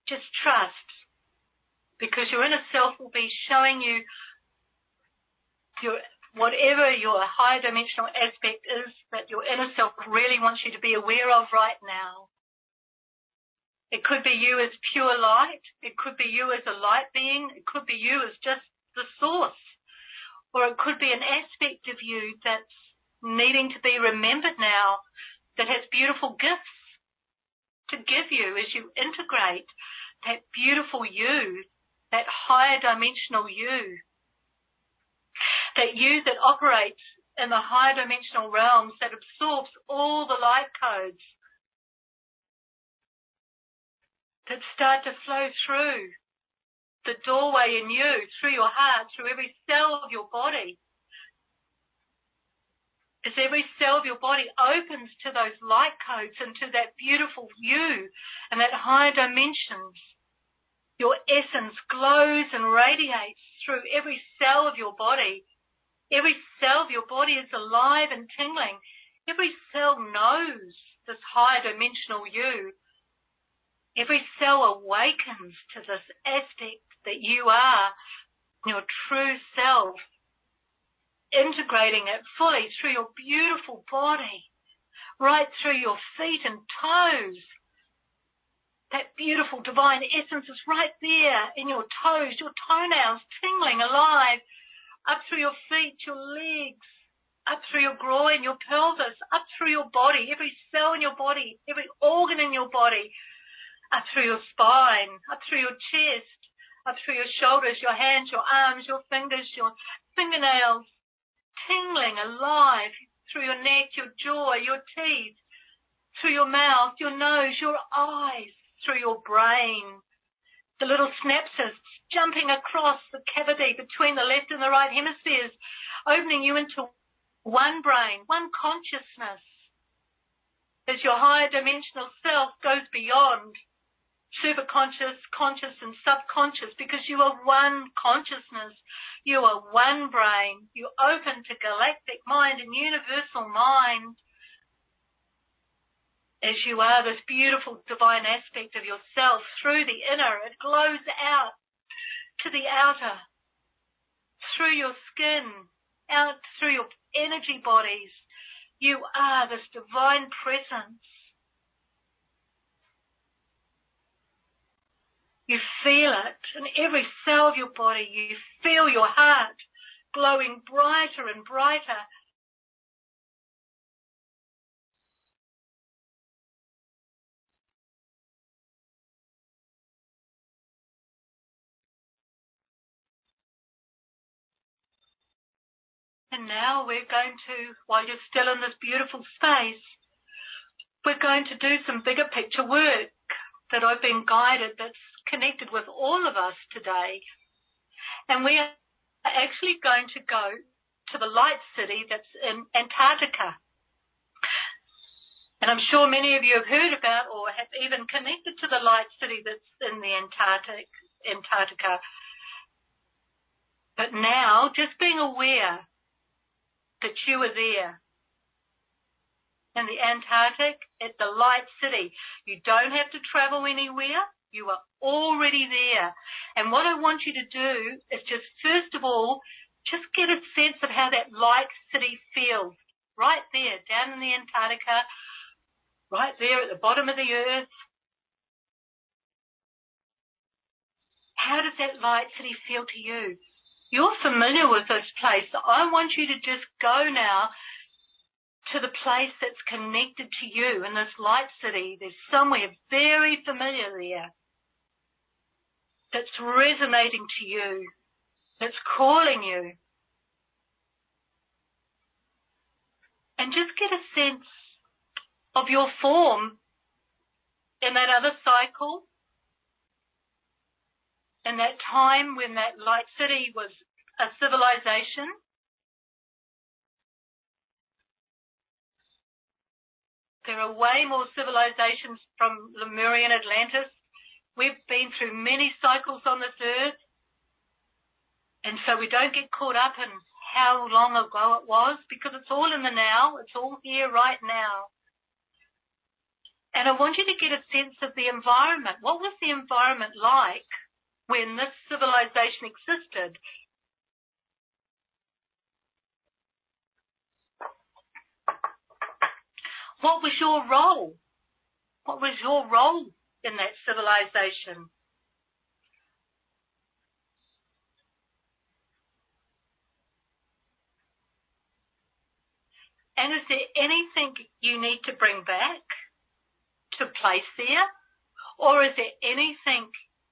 Just trust. Because your inner self will be showing you your whatever your higher dimensional aspect is that your inner self really wants you to be aware of right now. It could be you as pure light. It could be you as a light being. It could be you as just the source. Or it could be an aspect of you that's needing to be remembered now that has beautiful gifts to give you as you integrate that beautiful you, that higher dimensional you, that you that operates in the higher dimensional realms that absorbs all the light codes that start to flow through the doorway in you, through your heart, through every cell of your body. As every cell of your body opens to those light codes and to that beautiful you and that higher dimensions, your essence glows and radiates through every cell of your body. Every cell of your body is alive and tingling. Every cell knows this higher dimensional you. Every cell awakens to this aspect that you are your true self, integrating it fully through your beautiful body, right through your feet and toes. That beautiful divine essence is right there in your toes, your toenails tingling alive, up through your feet, your legs, up through your groin, your pelvis, up through your body, every cell in your body, every organ in your body, up through your spine, up through your chest, up through your shoulders, your hands, your arms, your fingers, your fingernails, tingling alive through your neck, your jaw, your teeth, through your mouth, your nose, your eyes, through your brain. The little synapses jumping across the cavity between the left and the right hemispheres, opening you into one brain, one consciousness. As your higher dimensional self goes beyond superconscious, conscious, and subconscious because you are one consciousness. You are one brain. You open to galactic mind and universal mind. As you are this beautiful divine aspect of yourself through the inner, it glows out to the outer, through your skin, out through your energy bodies. You are this divine presence You feel it in every cell of your body. You feel your heart glowing brighter and brighter. And now we're going to, while you're still in this beautiful space, we're going to do some bigger picture work that I've been guided that's connected with all of us today. And we are actually going to go to the light city that's in Antarctica. And I'm sure many of you have heard about or have even connected to the light city that's in the Antarctic, Antarctica. But now, just being aware that you are there in the Antarctic at the light city. You don't have to travel anywhere. You are already there. And what I want you to do is just first of all, just get a sense of how that light city feels. Right there, down in the Antarctica, right there at the bottom of the earth. How does that light city feel to you? You're familiar with this place. I want you to just go now to the place that's connected to you in this light city. There's somewhere very familiar there that's resonating to you, that's calling you. And just get a sense of your form in that other cycle, in that time when that light city was a civilization There are way more civilizations from Lemurian Atlantis. We've been through many cycles on this earth. And so we don't get caught up in how long ago it was because it's all in the now. It's all here right now. And I want you to get a sense of the environment. What was the environment like when this civilization existed? What was your role? What was your role in that civilization? And is there anything you need to bring back to place there? Or is there anything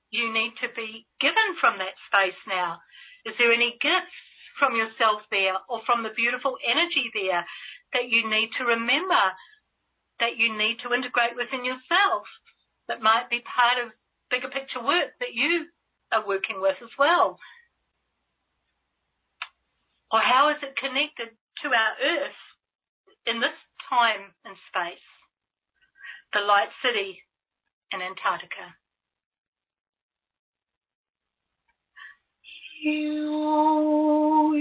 you need to be given from that space now? Is there any gifts from yourself there or from the beautiful energy there that you need to remember that you need to integrate within yourself that might be part of bigger picture work that you are working with as well? Or how is it connected to our earth in this time and space? The light city in Antarctica. You,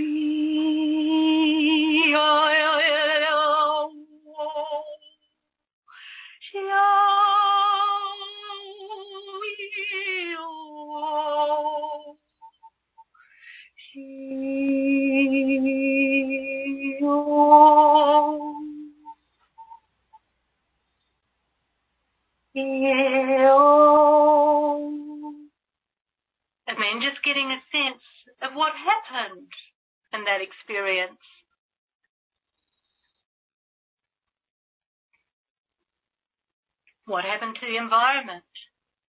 the environment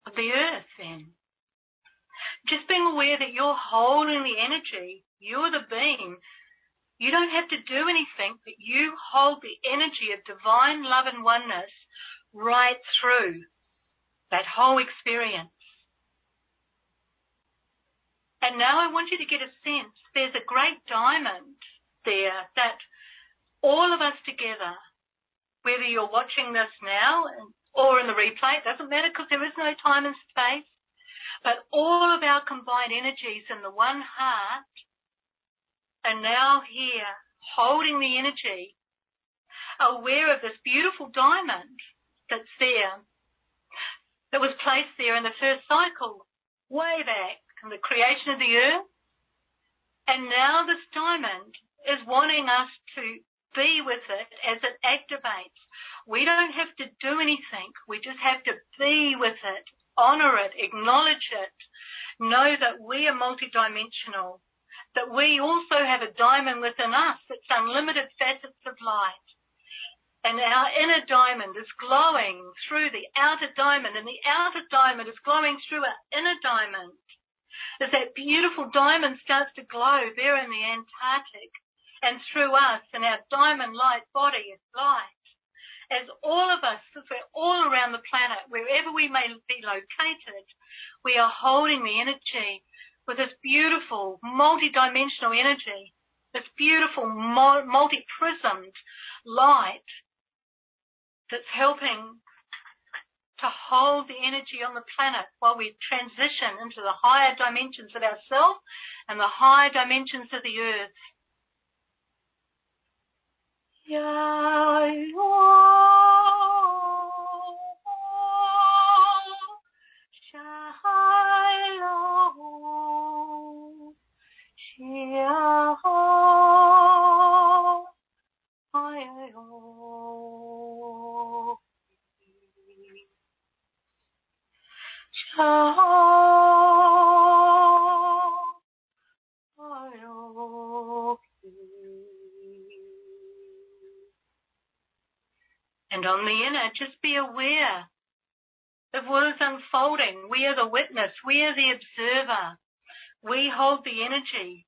of the earth then? Just being aware that you're holding the energy, you're the being. You don't have to do anything, but you hold the energy of divine love and oneness right through that whole experience. And now I want you to get a sense there's a great diamond there that all of us together, whether you're watching this now or in the replay. It doesn't matter because there is no time and space. But all of our combined energies in the one heart are now here holding the energy, aware of this beautiful diamond that's there, that was placed there in the first cycle, way back in the creation of the earth. And now this diamond is wanting us to be with it as it activates. We don't have to do anything. We just have to be with it, honor it, acknowledge it, know that we are multidimensional, that we also have a diamond within us that's unlimited facets of light. And our inner diamond is glowing through the outer diamond, and the outer diamond is glowing through our inner diamond. As that beautiful diamond starts to glow there in the Antarctic and through us, and our diamond light body is light as all of us, because we're all around the planet, wherever we may be located, we are holding the energy with this beautiful multi-dimensional energy, this beautiful multi-prismed light that's helping to hold the energy on the planet while we transition into the higher dimensions of ourselves and the higher dimensions of the earth. And aware of what is unfolding. We are the witness. We are the observer. We hold the energy.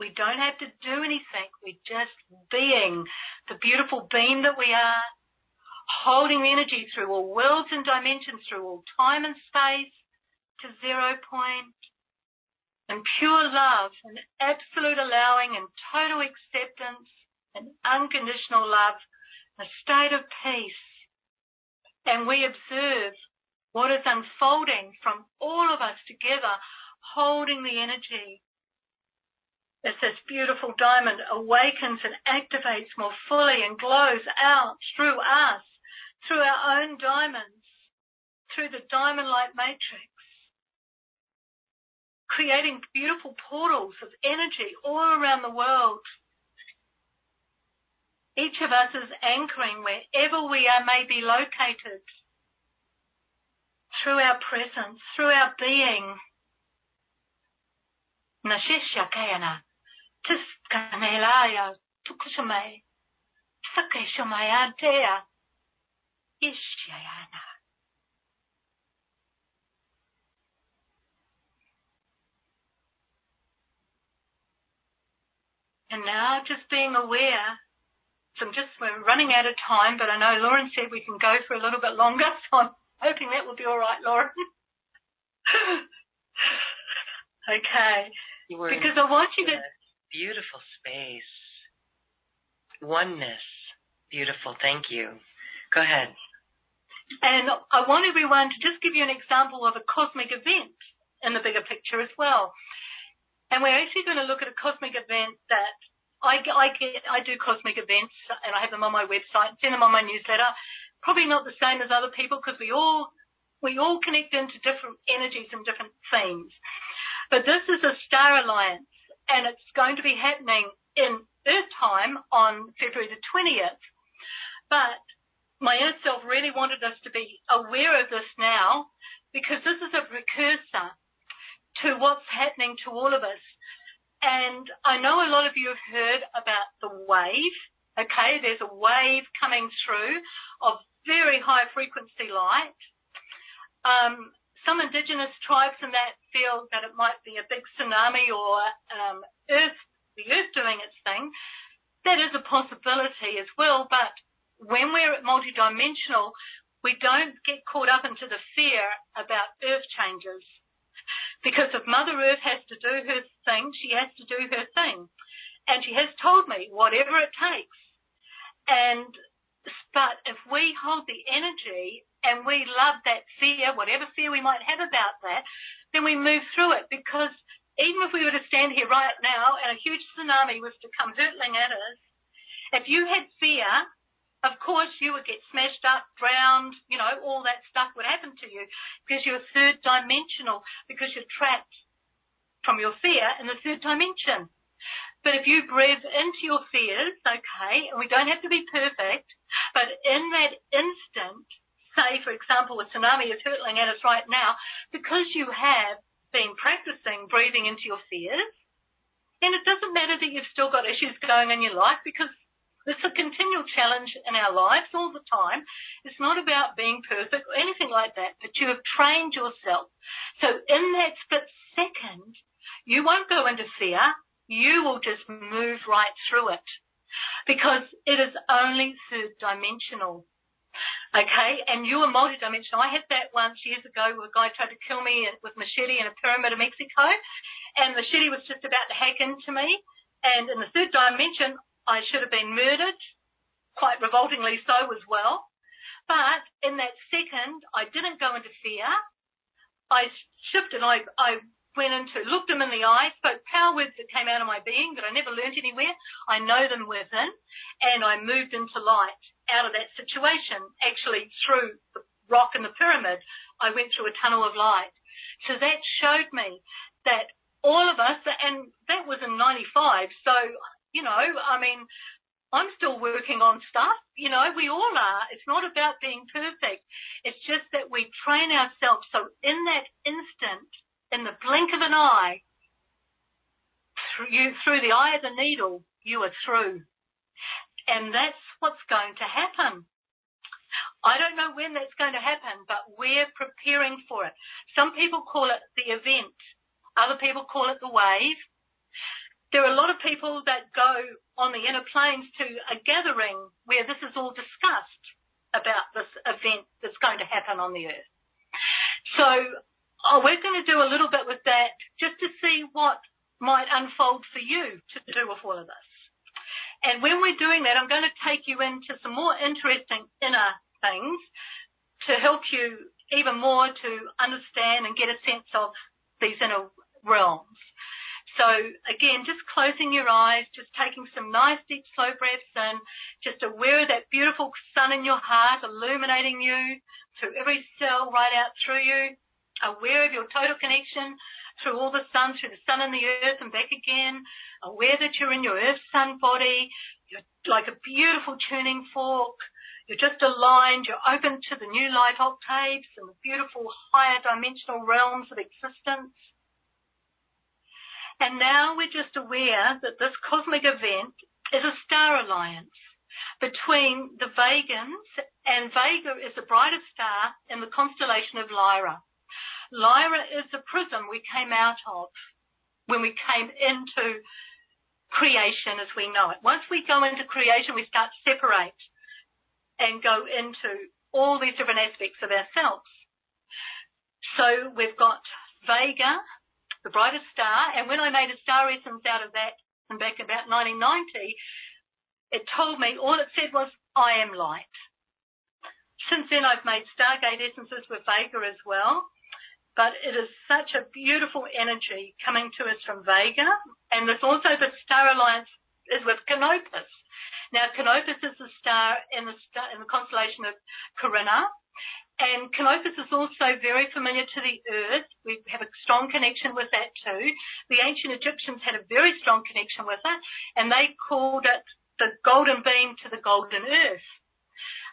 We don't have to do anything. We're just being the beautiful being that we are, holding the energy through all worlds and dimensions, through all time and space to zero point, and pure love and absolute allowing and total acceptance and unconditional love a state of peace. And we observe what is unfolding from all of us together, holding the energy. As this beautiful diamond awakens and activates more fully and glows out through us, through our own diamonds, through the diamond light matrix, creating beautiful portals of energy all around the world each of us is anchoring wherever we are may be located. Through our presence, through our being. And now just being aware so I'm just, we're running out of time, but I know Lauren said we can go for a little bit longer, so I'm hoping that will be all right, Lauren. okay. because I want you to. Beautiful space. Oneness. Beautiful. Thank you. Go ahead. And I want everyone to just give you an example of a cosmic event in the bigger picture as well. And we're actually going to look at a cosmic event that I, I, I do cosmic events and I have them on my website, send them on my newsletter. Probably not the same as other people because we all we all connect into different energies and different themes. But this is a star alliance and it's going to be happening in Earth time on February the 20th. But my inner self really wanted us to be aware of this now because this is a precursor to what's happening to all of us. And I know a lot of you have heard about the wave. Okay, there's a wave coming through of very high frequency light. Um, some indigenous tribes in that feel that it might be a big tsunami or um, earth, the earth doing its thing. That is a possibility as well, but when we're at multidimensional, we don't get caught up into the fear about earth changes. Because if Mother Earth has to do her thing, she has to do her thing. And she has told me whatever it takes. And, but if we hold the energy and we love that fear, whatever fear we might have about that, then we move through it because even if we were to stand here right now and a huge tsunami was to come hurtling at us, if you had fear, of course you would get smashed up, drowned, you know, all that stuff would happen to you because you're third dimensional, because you're trapped from your fear in the third dimension. But if you breathe into your fears, okay, and we don't have to be perfect, but in that instant, say for example a tsunami is hurtling at us right now, because you have been practicing breathing into your fears, then it doesn't matter that you've still got issues going on in your life because it's a continual challenge in our lives all the time. It's not about being perfect or anything like that, but you have trained yourself. So in that split second, you won't go into fear. You will just move right through it because it is only third dimensional. Okay, and you are multidimensional. I had that once years ago where a guy tried to kill me with machete in a pyramid of Mexico, and machete was just about to hack into me. And in the third dimension, I should have been murdered, quite revoltingly so as well. But in that second, I didn't go into fear. I shifted. I, I went into, looked him in the eye, spoke power words that came out of my being that I never learnt anywhere. I know them within, and I moved into light out of that situation. Actually, through the rock and the pyramid, I went through a tunnel of light. So that showed me that all of us, and that was in 95, so you know, I mean, I'm still working on stuff. You know, we all are. It's not about being perfect. It's just that we train ourselves. So in that instant, in the blink of an eye, through, you, through the eye of the needle, you are through. And that's what's going to happen. I don't know when that's going to happen, but we're preparing for it. Some people call it the event. Other people call it the wave there are a lot of people that go on the inner planes to a gathering where this is all discussed about this event that's going to happen on the earth. So oh, we're going to do a little bit with that just to see what might unfold for you to do with all of this. And when we're doing that, I'm going to take you into some more interesting inner things to help you even more to understand and get a sense of these inner realms. So again, just closing your eyes, just taking some nice deep slow breaths in, just aware of that beautiful sun in your heart illuminating you through every cell right out through you, aware of your total connection through all the sun, through the sun and the earth and back again, aware that you're in your earth sun body, you're like a beautiful tuning fork, you're just aligned, you're open to the new light octaves and the beautiful higher dimensional realms of existence. And now we're just aware that this cosmic event is a star alliance between the Vegans, and Vega is the brightest star in the constellation of Lyra. Lyra is the prism we came out of when we came into creation as we know it. Once we go into creation, we start to separate and go into all these different aspects of ourselves. So we've got Vega, the brightest star. And when I made a star essence out of that and back about 1990, it told me, all it said was, I am light. Since then, I've made Stargate essences with Vega as well. But it is such a beautiful energy coming to us from Vega. And there's also the Star Alliance is with Canopus. Now, Canopus is a star in the, star, in the constellation of Carina, and Canopus is also very familiar to the earth. We have a strong connection with that too. The ancient Egyptians had a very strong connection with it, and they called it the golden beam to the golden earth.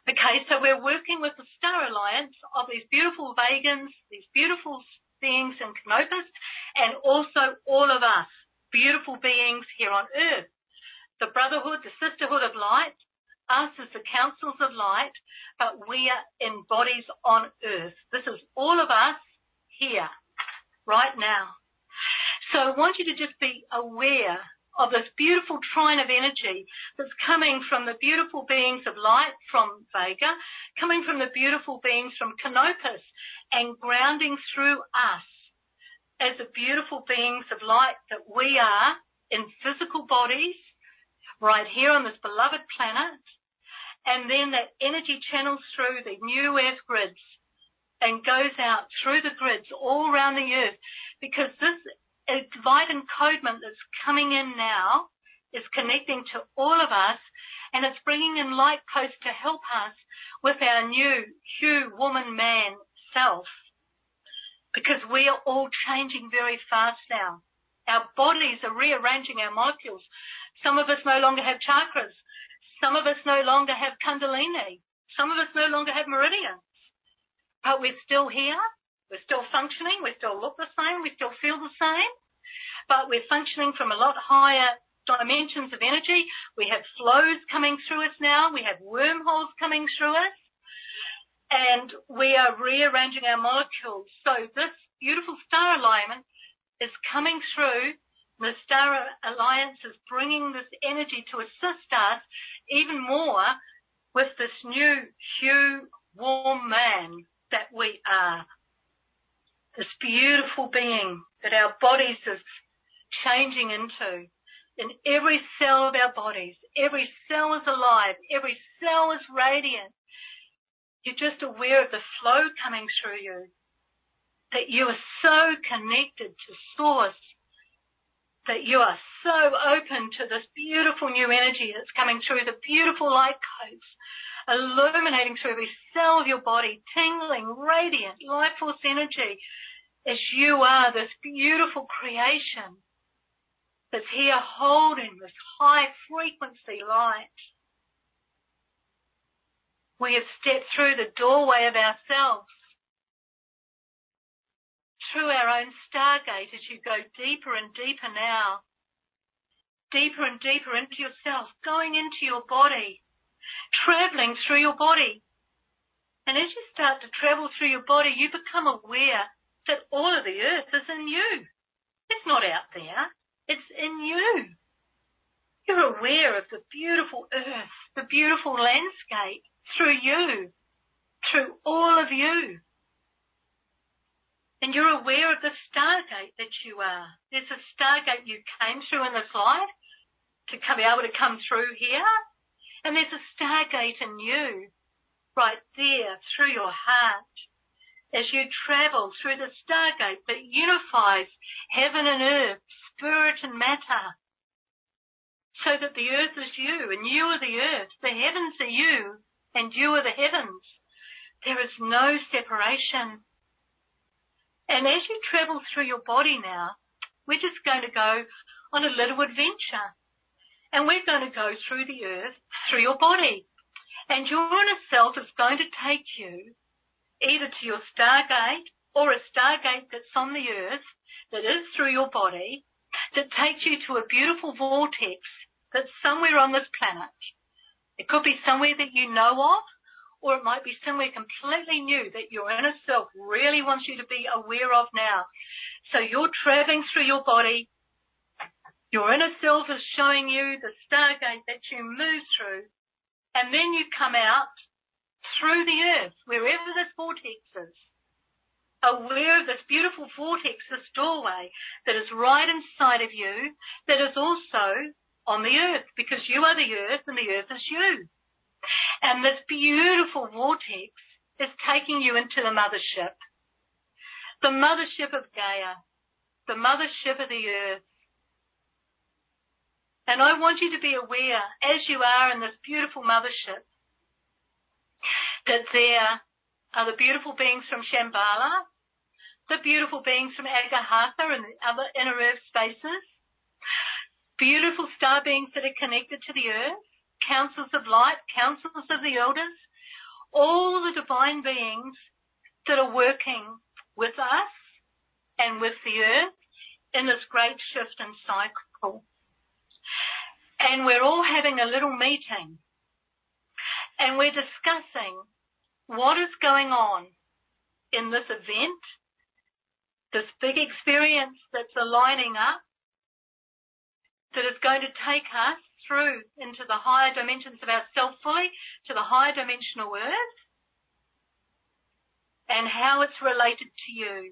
Okay, so we're working with the Star Alliance of these beautiful Vegans, these beautiful beings in Canopus, and also all of us, beautiful beings here on earth. The Brotherhood, the Sisterhood of Light, us as the Councils of Light, but we are in bodies on earth. This is all of us here, right now. So I want you to just be aware of this beautiful trine of energy that's coming from the beautiful beings of light from Vega, coming from the beautiful beings from Canopus, and grounding through us as the beautiful beings of light that we are in physical bodies right here on this beloved planet. And then that energy channels through the new earth grids and goes out through the grids all around the earth because this divine encodement that's coming in now is connecting to all of us and it's bringing in light codes to help us with our new hue woman man self because we are all changing very fast now. Our bodies are rearranging our molecules. Some of us no longer have chakras. Some of us no longer have kundalini. Some of us no longer have meridians. But we're still here. We're still functioning. We still look the same. We still feel the same but we're functioning from a lot higher dimensions of energy. We have flows coming through us now. We have wormholes coming through us. And we are rearranging our molecules. So this beautiful star alignment is coming through. The star alliance is bringing this energy to assist us even more with this new hue warm man that we are. This beautiful being that our bodies have changing into. In every cell of our bodies, every cell is alive, every cell is radiant. You're just aware of the flow coming through you. That you are so connected to source. That you are so open to this beautiful new energy that's coming through, the beautiful light codes illuminating through every cell of your body, tingling, radiant, life force energy as you are this beautiful creation that's here holding this high frequency light. We have stepped through the doorway of ourselves, through our own stargate as you go deeper and deeper now, deeper and deeper into yourself, going into your body, traveling through your body. And as you start to travel through your body, you become aware that all of the earth is in you. It's not out there. It's in you. You're aware of the beautiful earth, the beautiful landscape through you, through all of you. And you're aware of the stargate that you are. There's a stargate you came through in this life to be able to come through here. And there's a stargate in you right there through your heart as you travel through the stargate that unifies heaven and earth spirit and matter. So that the earth is you and you are the earth. The heavens are you and you are the heavens. There is no separation. And as you travel through your body now, we're just going to go on a little adventure. And we're going to go through the earth, through your body. And your inner self is going to take you either to your stargate or a stargate that's on the earth that is through your body that takes you to a beautiful vortex that's somewhere on this planet. It could be somewhere that you know of, or it might be somewhere completely new that your inner self really wants you to be aware of now. So you're traveling through your body. Your inner self is showing you the stargate that you move through. And then you come out through the earth, wherever this vortex is aware of this beautiful vortex, this doorway that is right inside of you, that is also on the earth, because you are the earth and the earth is you. And this beautiful vortex is taking you into the mothership. The mothership of Gaia, the mothership of the earth. And I want you to be aware, as you are in this beautiful mothership, that there are the beautiful beings from Shambhala, the beautiful beings from Agartha and the other inner earth spaces, beautiful star beings that are connected to the earth, councils of light, councils of the elders, all the divine beings that are working with us and with the earth in this great shift and cycle. And we're all having a little meeting and we're discussing what is going on in this event, this big experience that's aligning up, that is going to take us through into the higher dimensions of ourself fully to the higher dimensional earth and how it's related to you.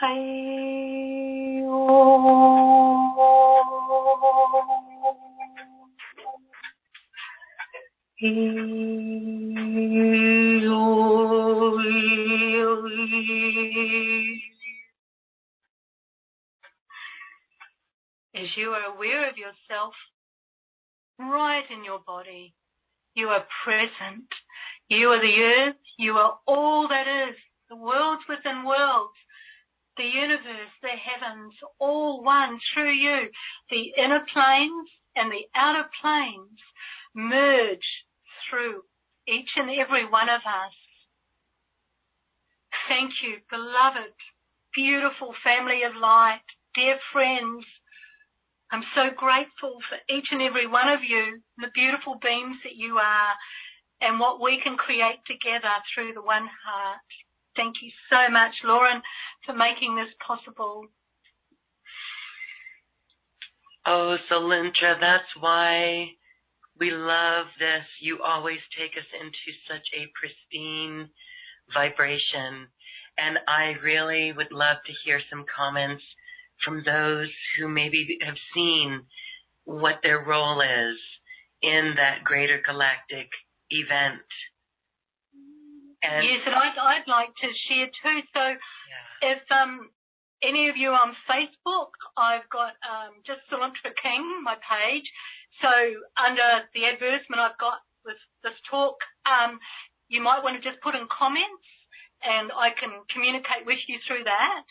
As you are aware of yourself right in your body, you are present. You are the earth. You are all that is. The worlds within worlds. The universe, the heavens, all one through you. The inner planes and the outer planes merge through each and every one of us. Thank you, beloved, beautiful family of light, dear friends. I'm so grateful for each and every one of you, the beautiful beings that you are, and what we can create together through the one heart. Thank you so much, Lauren, for making this possible. Oh, Salintra, that's why we love this. You always take us into such a pristine vibration. And I really would love to hear some comments from those who maybe have seen what their role is in that greater galactic event. And yes, and I'd, I'd like to share too. So yeah. if um, any of you on Facebook, I've got um, just Salintra King, my page. So under the advertisement I've got this, this talk, um, you might want to just put in comments and I can communicate with you through that.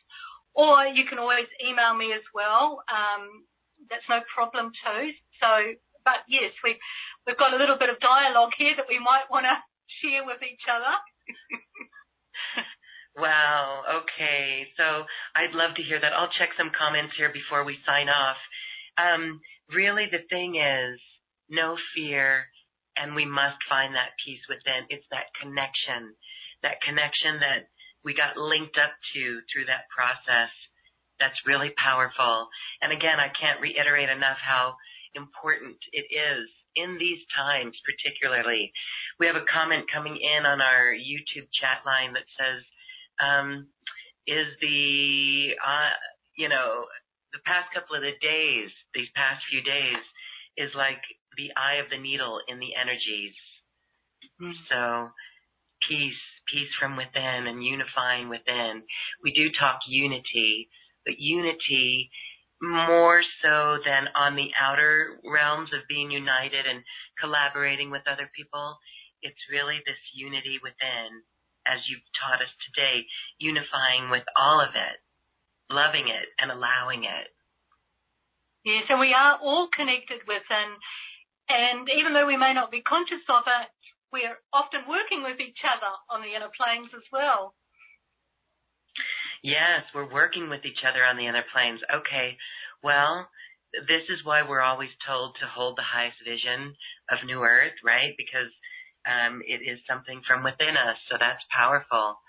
Or you can always email me as well. Um, that's no problem too. So, but yes, we, we've got a little bit of dialogue here that we might want to share with each other. Wow. Okay. So I'd love to hear that. I'll check some comments here before we sign off. Um, really, the thing is, no fear, and we must find that peace within. It's that connection, that connection that we got linked up to through that process. That's really powerful. And again, I can't reiterate enough how important it is in these times, particularly. We have a comment coming in on our YouTube chat line that says, um, "Is the uh, you know the past couple of the days, these past few days, is like the eye of the needle in the energies. Mm-hmm. So peace, peace from within, and unifying within. We do talk unity, but unity." more so than on the outer realms of being united and collaborating with other people. It's really this unity within, as you've taught us today, unifying with all of it, loving it, and allowing it. Yes, and we are all connected within. And even though we may not be conscious of it, we're often working with each other on the inner planes as well. Yes, we're working with each other on the inner planes. Okay, well, this is why we're always told to hold the highest vision of New Earth, right? Because um, it is something from within us, so that's powerful.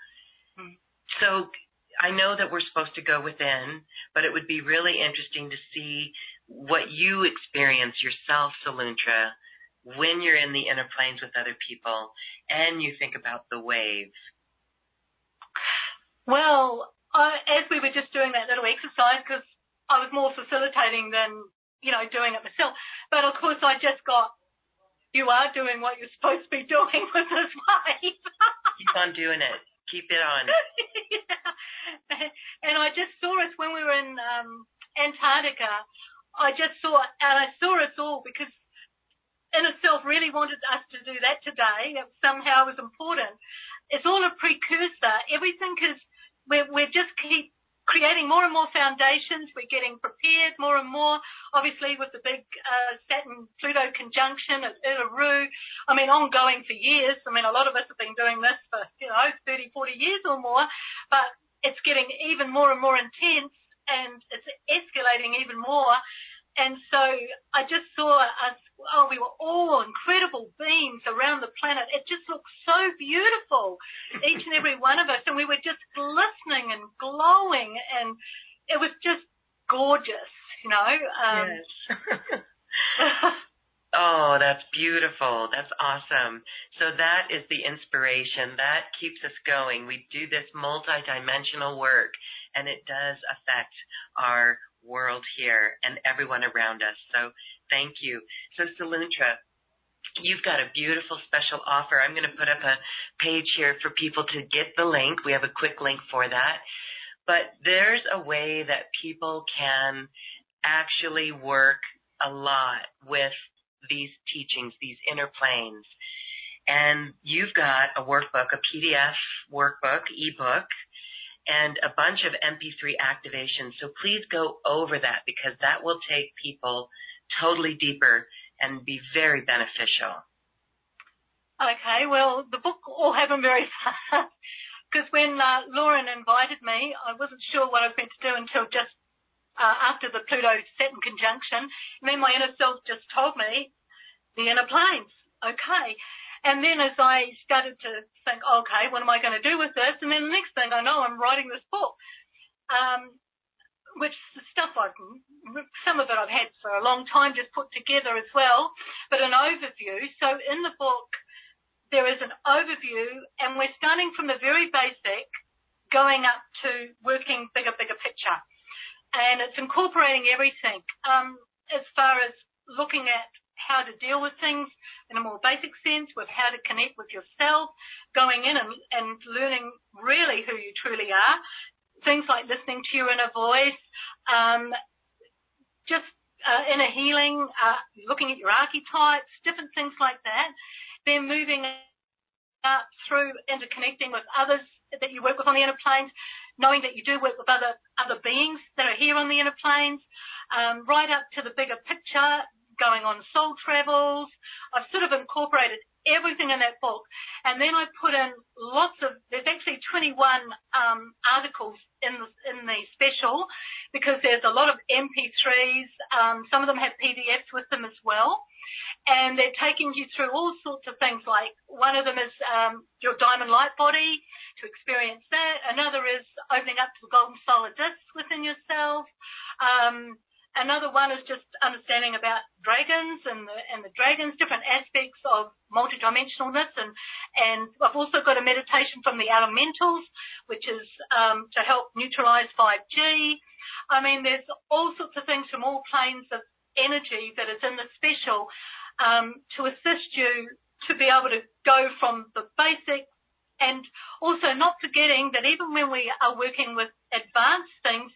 Mm-hmm. So I know that we're supposed to go within, but it would be really interesting to see what you experience yourself, Saluntra, when you're in the inner planes with other people and you think about the waves. Well, I, as we were just doing that little exercise, because I was more facilitating than, you know, doing it myself. But of course, I just got, you are doing what you're supposed to be doing with this wave. Keep on doing it. Keep it on. yeah. And I just saw us when we were in um, Antarctica. I just saw, and I saw us all because in itself really wanted us to do that today. It somehow was important. It's all a precursor. Everything is we're, we're just keep creating more and more foundations. We're getting prepared more and more, obviously with the big uh, Saturn-Pluto conjunction at Uluru. I mean, ongoing for years. I mean, a lot of us have been doing this for, you know, 30, 40 years or more, but it's getting even more and more intense and it's escalating even more. And so I just saw us, oh, we were all incredible beings around the planet. It just looked so beautiful, each and every one of us. And we were just glistening and glowing. And it was just gorgeous, you know. Um, yes. Oh, that's beautiful. That's awesome. So that is the inspiration. That keeps us going. We do this multidimensional work and it does affect our world here and everyone around us. So thank you. So Saluntra, you've got a beautiful special offer. I'm going to put up a page here for people to get the link. We have a quick link for that. But there's a way that people can actually work a lot with these teachings, these inner planes. And you've got a workbook, a PDF workbook, ebook and a bunch of MP3 activations. So please go over that because that will take people totally deeper and be very beneficial. Okay, well, the book all happened very fast because when uh, Lauren invited me, I wasn't sure what I was going to do until just uh, after the Pluto Saturn conjunction. And then my inner self just told me the inner planes. Okay. And then as I started to think, okay, what am I going to do with this? And then the next thing I know, I'm writing this book, um, which stuff I've, some of it I've had for a long time just put together as well, but an overview. So in the book, there is an overview and we're starting from the very basic going up to working bigger, bigger picture. And it's incorporating everything, um, as far as looking at how to deal with things in a more basic sense, with how to connect with yourself, going in and, and learning really who you truly are. Things like listening to your inner voice, um, just uh, inner healing, uh, looking at your archetypes, different things like that. Then moving up through interconnecting with others that you work with on the inner planes, knowing that you do work with other other beings that are here on the inner planes, um, right up to the bigger picture, going on soul travels. I've sort of incorporated everything in that book. And then I put in lots of, there's actually 21 um, articles in the, in the special because there's a lot of MP3s. Um, some of them have PDFs with them as well. And they're taking you through all sorts of things like one of them is um, your diamond light body to experience that. Another is opening up to the golden solar disc within yourself. Um, Another one is just understanding about dragons and the, and the dragons, different aspects of multidimensionalness. And, and I've also got a meditation from the elementals, which is um, to help neutralize 5G. I mean, there's all sorts of things from all planes of energy that is in the special um, to assist you to be able to go from the basic and also not forgetting that even when we are working with advanced things,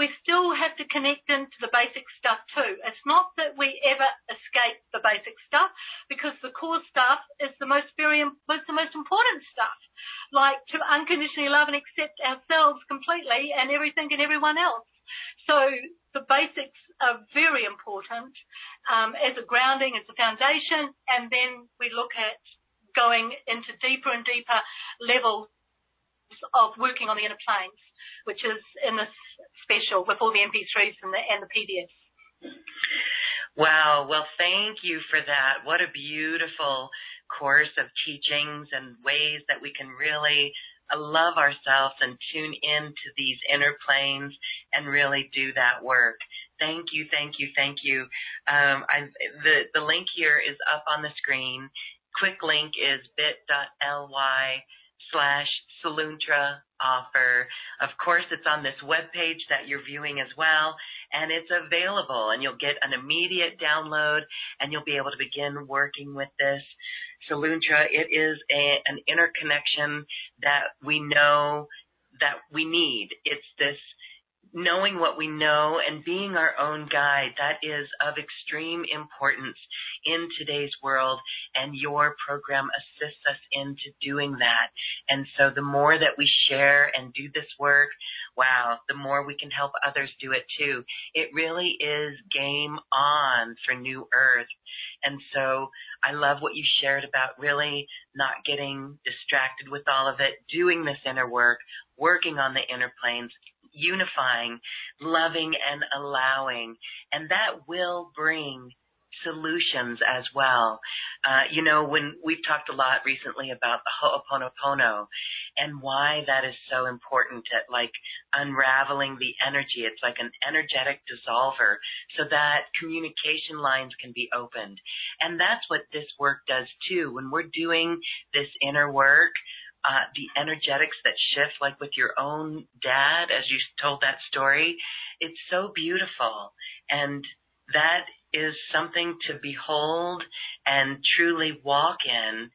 we still have to connect into the basic stuff too. It's not that we ever escape the basic stuff because the core stuff is the most very, is the most important stuff. Like to unconditionally love and accept ourselves completely and everything and everyone else. So the basics are very important um, as a grounding, as a foundation, and then we look at going into deeper and deeper levels of working on the inner planes, which is in this special with all the MP3s and the, and the PDFs. Wow. Well, thank you for that. What a beautiful course of teachings and ways that we can really love ourselves and tune into these inner planes and really do that work. Thank you, thank you, thank you. Um, the the link here is up on the screen. Quick link is bit.ly slash Saluntra offer. Of course, it's on this web page that you're viewing as well, and it's available, and you'll get an immediate download, and you'll be able to begin working with this. Saluntra, it is a, an interconnection that we know that we need. It's this knowing what we know and being our own guide, that is of extreme importance in today's world, and your program assists us into doing that. And so the more that we share and do this work, wow, the more we can help others do it too. It really is game on for New Earth. And so I love what you shared about really not getting distracted with all of it, doing this inner work, working on the inner planes, unifying, loving, and allowing. And that will bring solutions as well. Uh, you know, when we've talked a lot recently about the Ho'oponopono and why that is so important at like unraveling the energy. It's like an energetic dissolver so that communication lines can be opened. And that's what this work does too. When we're doing this inner work, uh, the energetics that shift, like with your own dad, as you told that story, it's so beautiful. And that is something to behold and truly walk in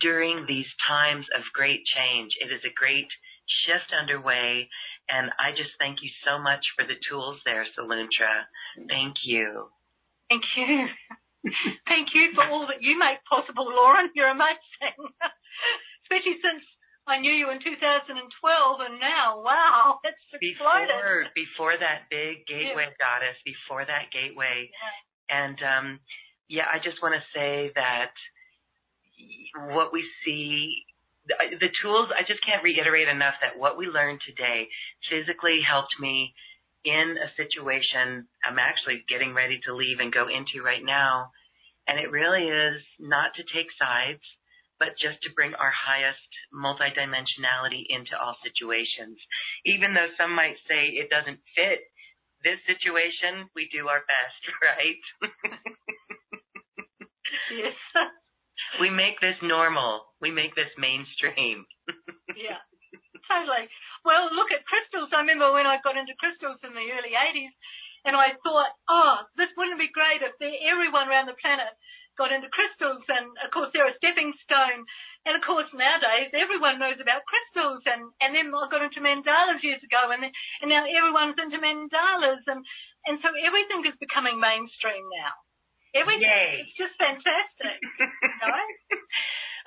during these times of great change. It is a great shift underway, and I just thank you so much for the tools there, Saluntra. Thank you. Thank you. thank you for all that you make possible, Lauren. You're amazing. especially since I knew you in 2012, and now, wow, it's exploded. Before, before that big gateway yeah. goddess, before that gateway, yeah. and um, yeah, I just want to say that what we see the tools i just can't reiterate enough that what we learned today physically helped me in a situation i'm actually getting ready to leave and go into right now and it really is not to take sides but just to bring our highest multidimensionality into all situations. Even though some might say it doesn't fit this situation, we do our best, right? yes. we make this normal. We make this mainstream. yeah, totally. Well, look at crystals. I remember when I got into crystals in the early 80s, and I thought, oh, this wouldn't be great if everyone around the planet got into crystals, and of course they're a stepping stone. And of course nowadays everyone knows about crystals, and and then I got into mandalas years ago, and then, and now everyone's into mandalas, and and so everything is becoming mainstream now. Everything, Yay. it's just fantastic.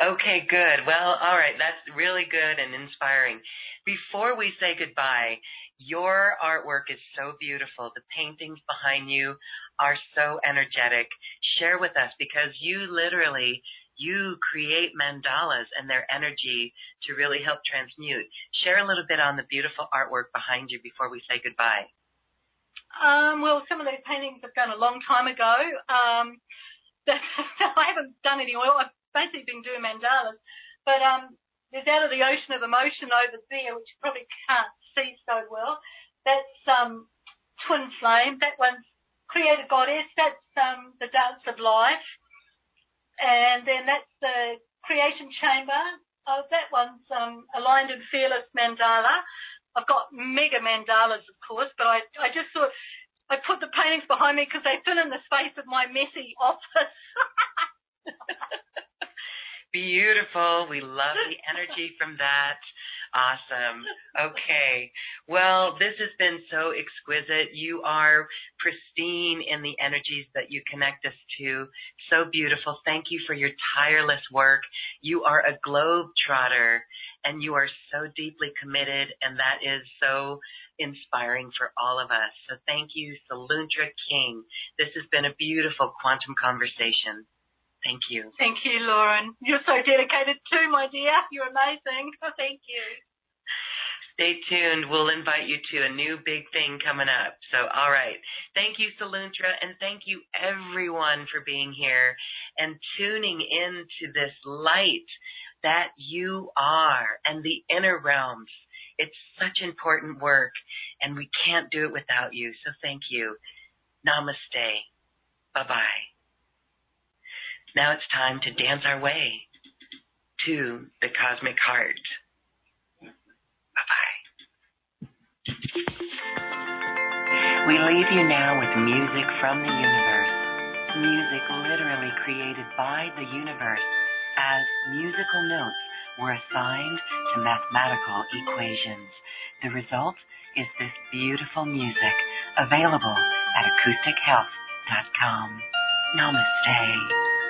Okay, good. Well, all right, that's really good and inspiring. Before we say goodbye, your artwork is so beautiful. The paintings behind you are so energetic. Share with us because you literally you create mandalas and their energy to really help transmute. Share a little bit on the beautiful artwork behind you before we say goodbye. Um, well, some of those paintings I've done a long time ago. Um, I haven't done any oil. I've basically been doing mandalas, but um, there's out of the ocean of emotion over there, which you probably can't see so well. That's um, twin flame. That one's Creator Goddess, that's um, the Dance of Life. And then that's the Creation Chamber. Oh, that one's um, Aligned and Fearless Mandala. I've got mega mandalas, of course, but I, I just thought I put the paintings behind me because they fill in the space of my messy office. Beautiful. We love the energy from that. Awesome. Okay. Well, this has been so exquisite. You are pristine in the energies that you connect us to. So beautiful. Thank you for your tireless work. You are a globe trotter and you are so deeply committed and that is so inspiring for all of us. So thank you, Saluntra King. This has been a beautiful quantum conversation. Thank you. Thank you, Lauren. You're so dedicated too, my dear. You're amazing. Thank you. Stay tuned. We'll invite you to a new big thing coming up. So, all right. Thank you, Saluntra, and thank you everyone for being here and tuning in to this light that you are and the inner realms. It's such important work, and we can't do it without you. So, thank you. Namaste. Bye bye. Now it's time to dance our way to the cosmic heart. Bye bye. We leave you now with music from the universe. Music literally created by the universe as musical notes were assigned to mathematical equations. The result is this beautiful music available at acoustichealth.com. Namaste.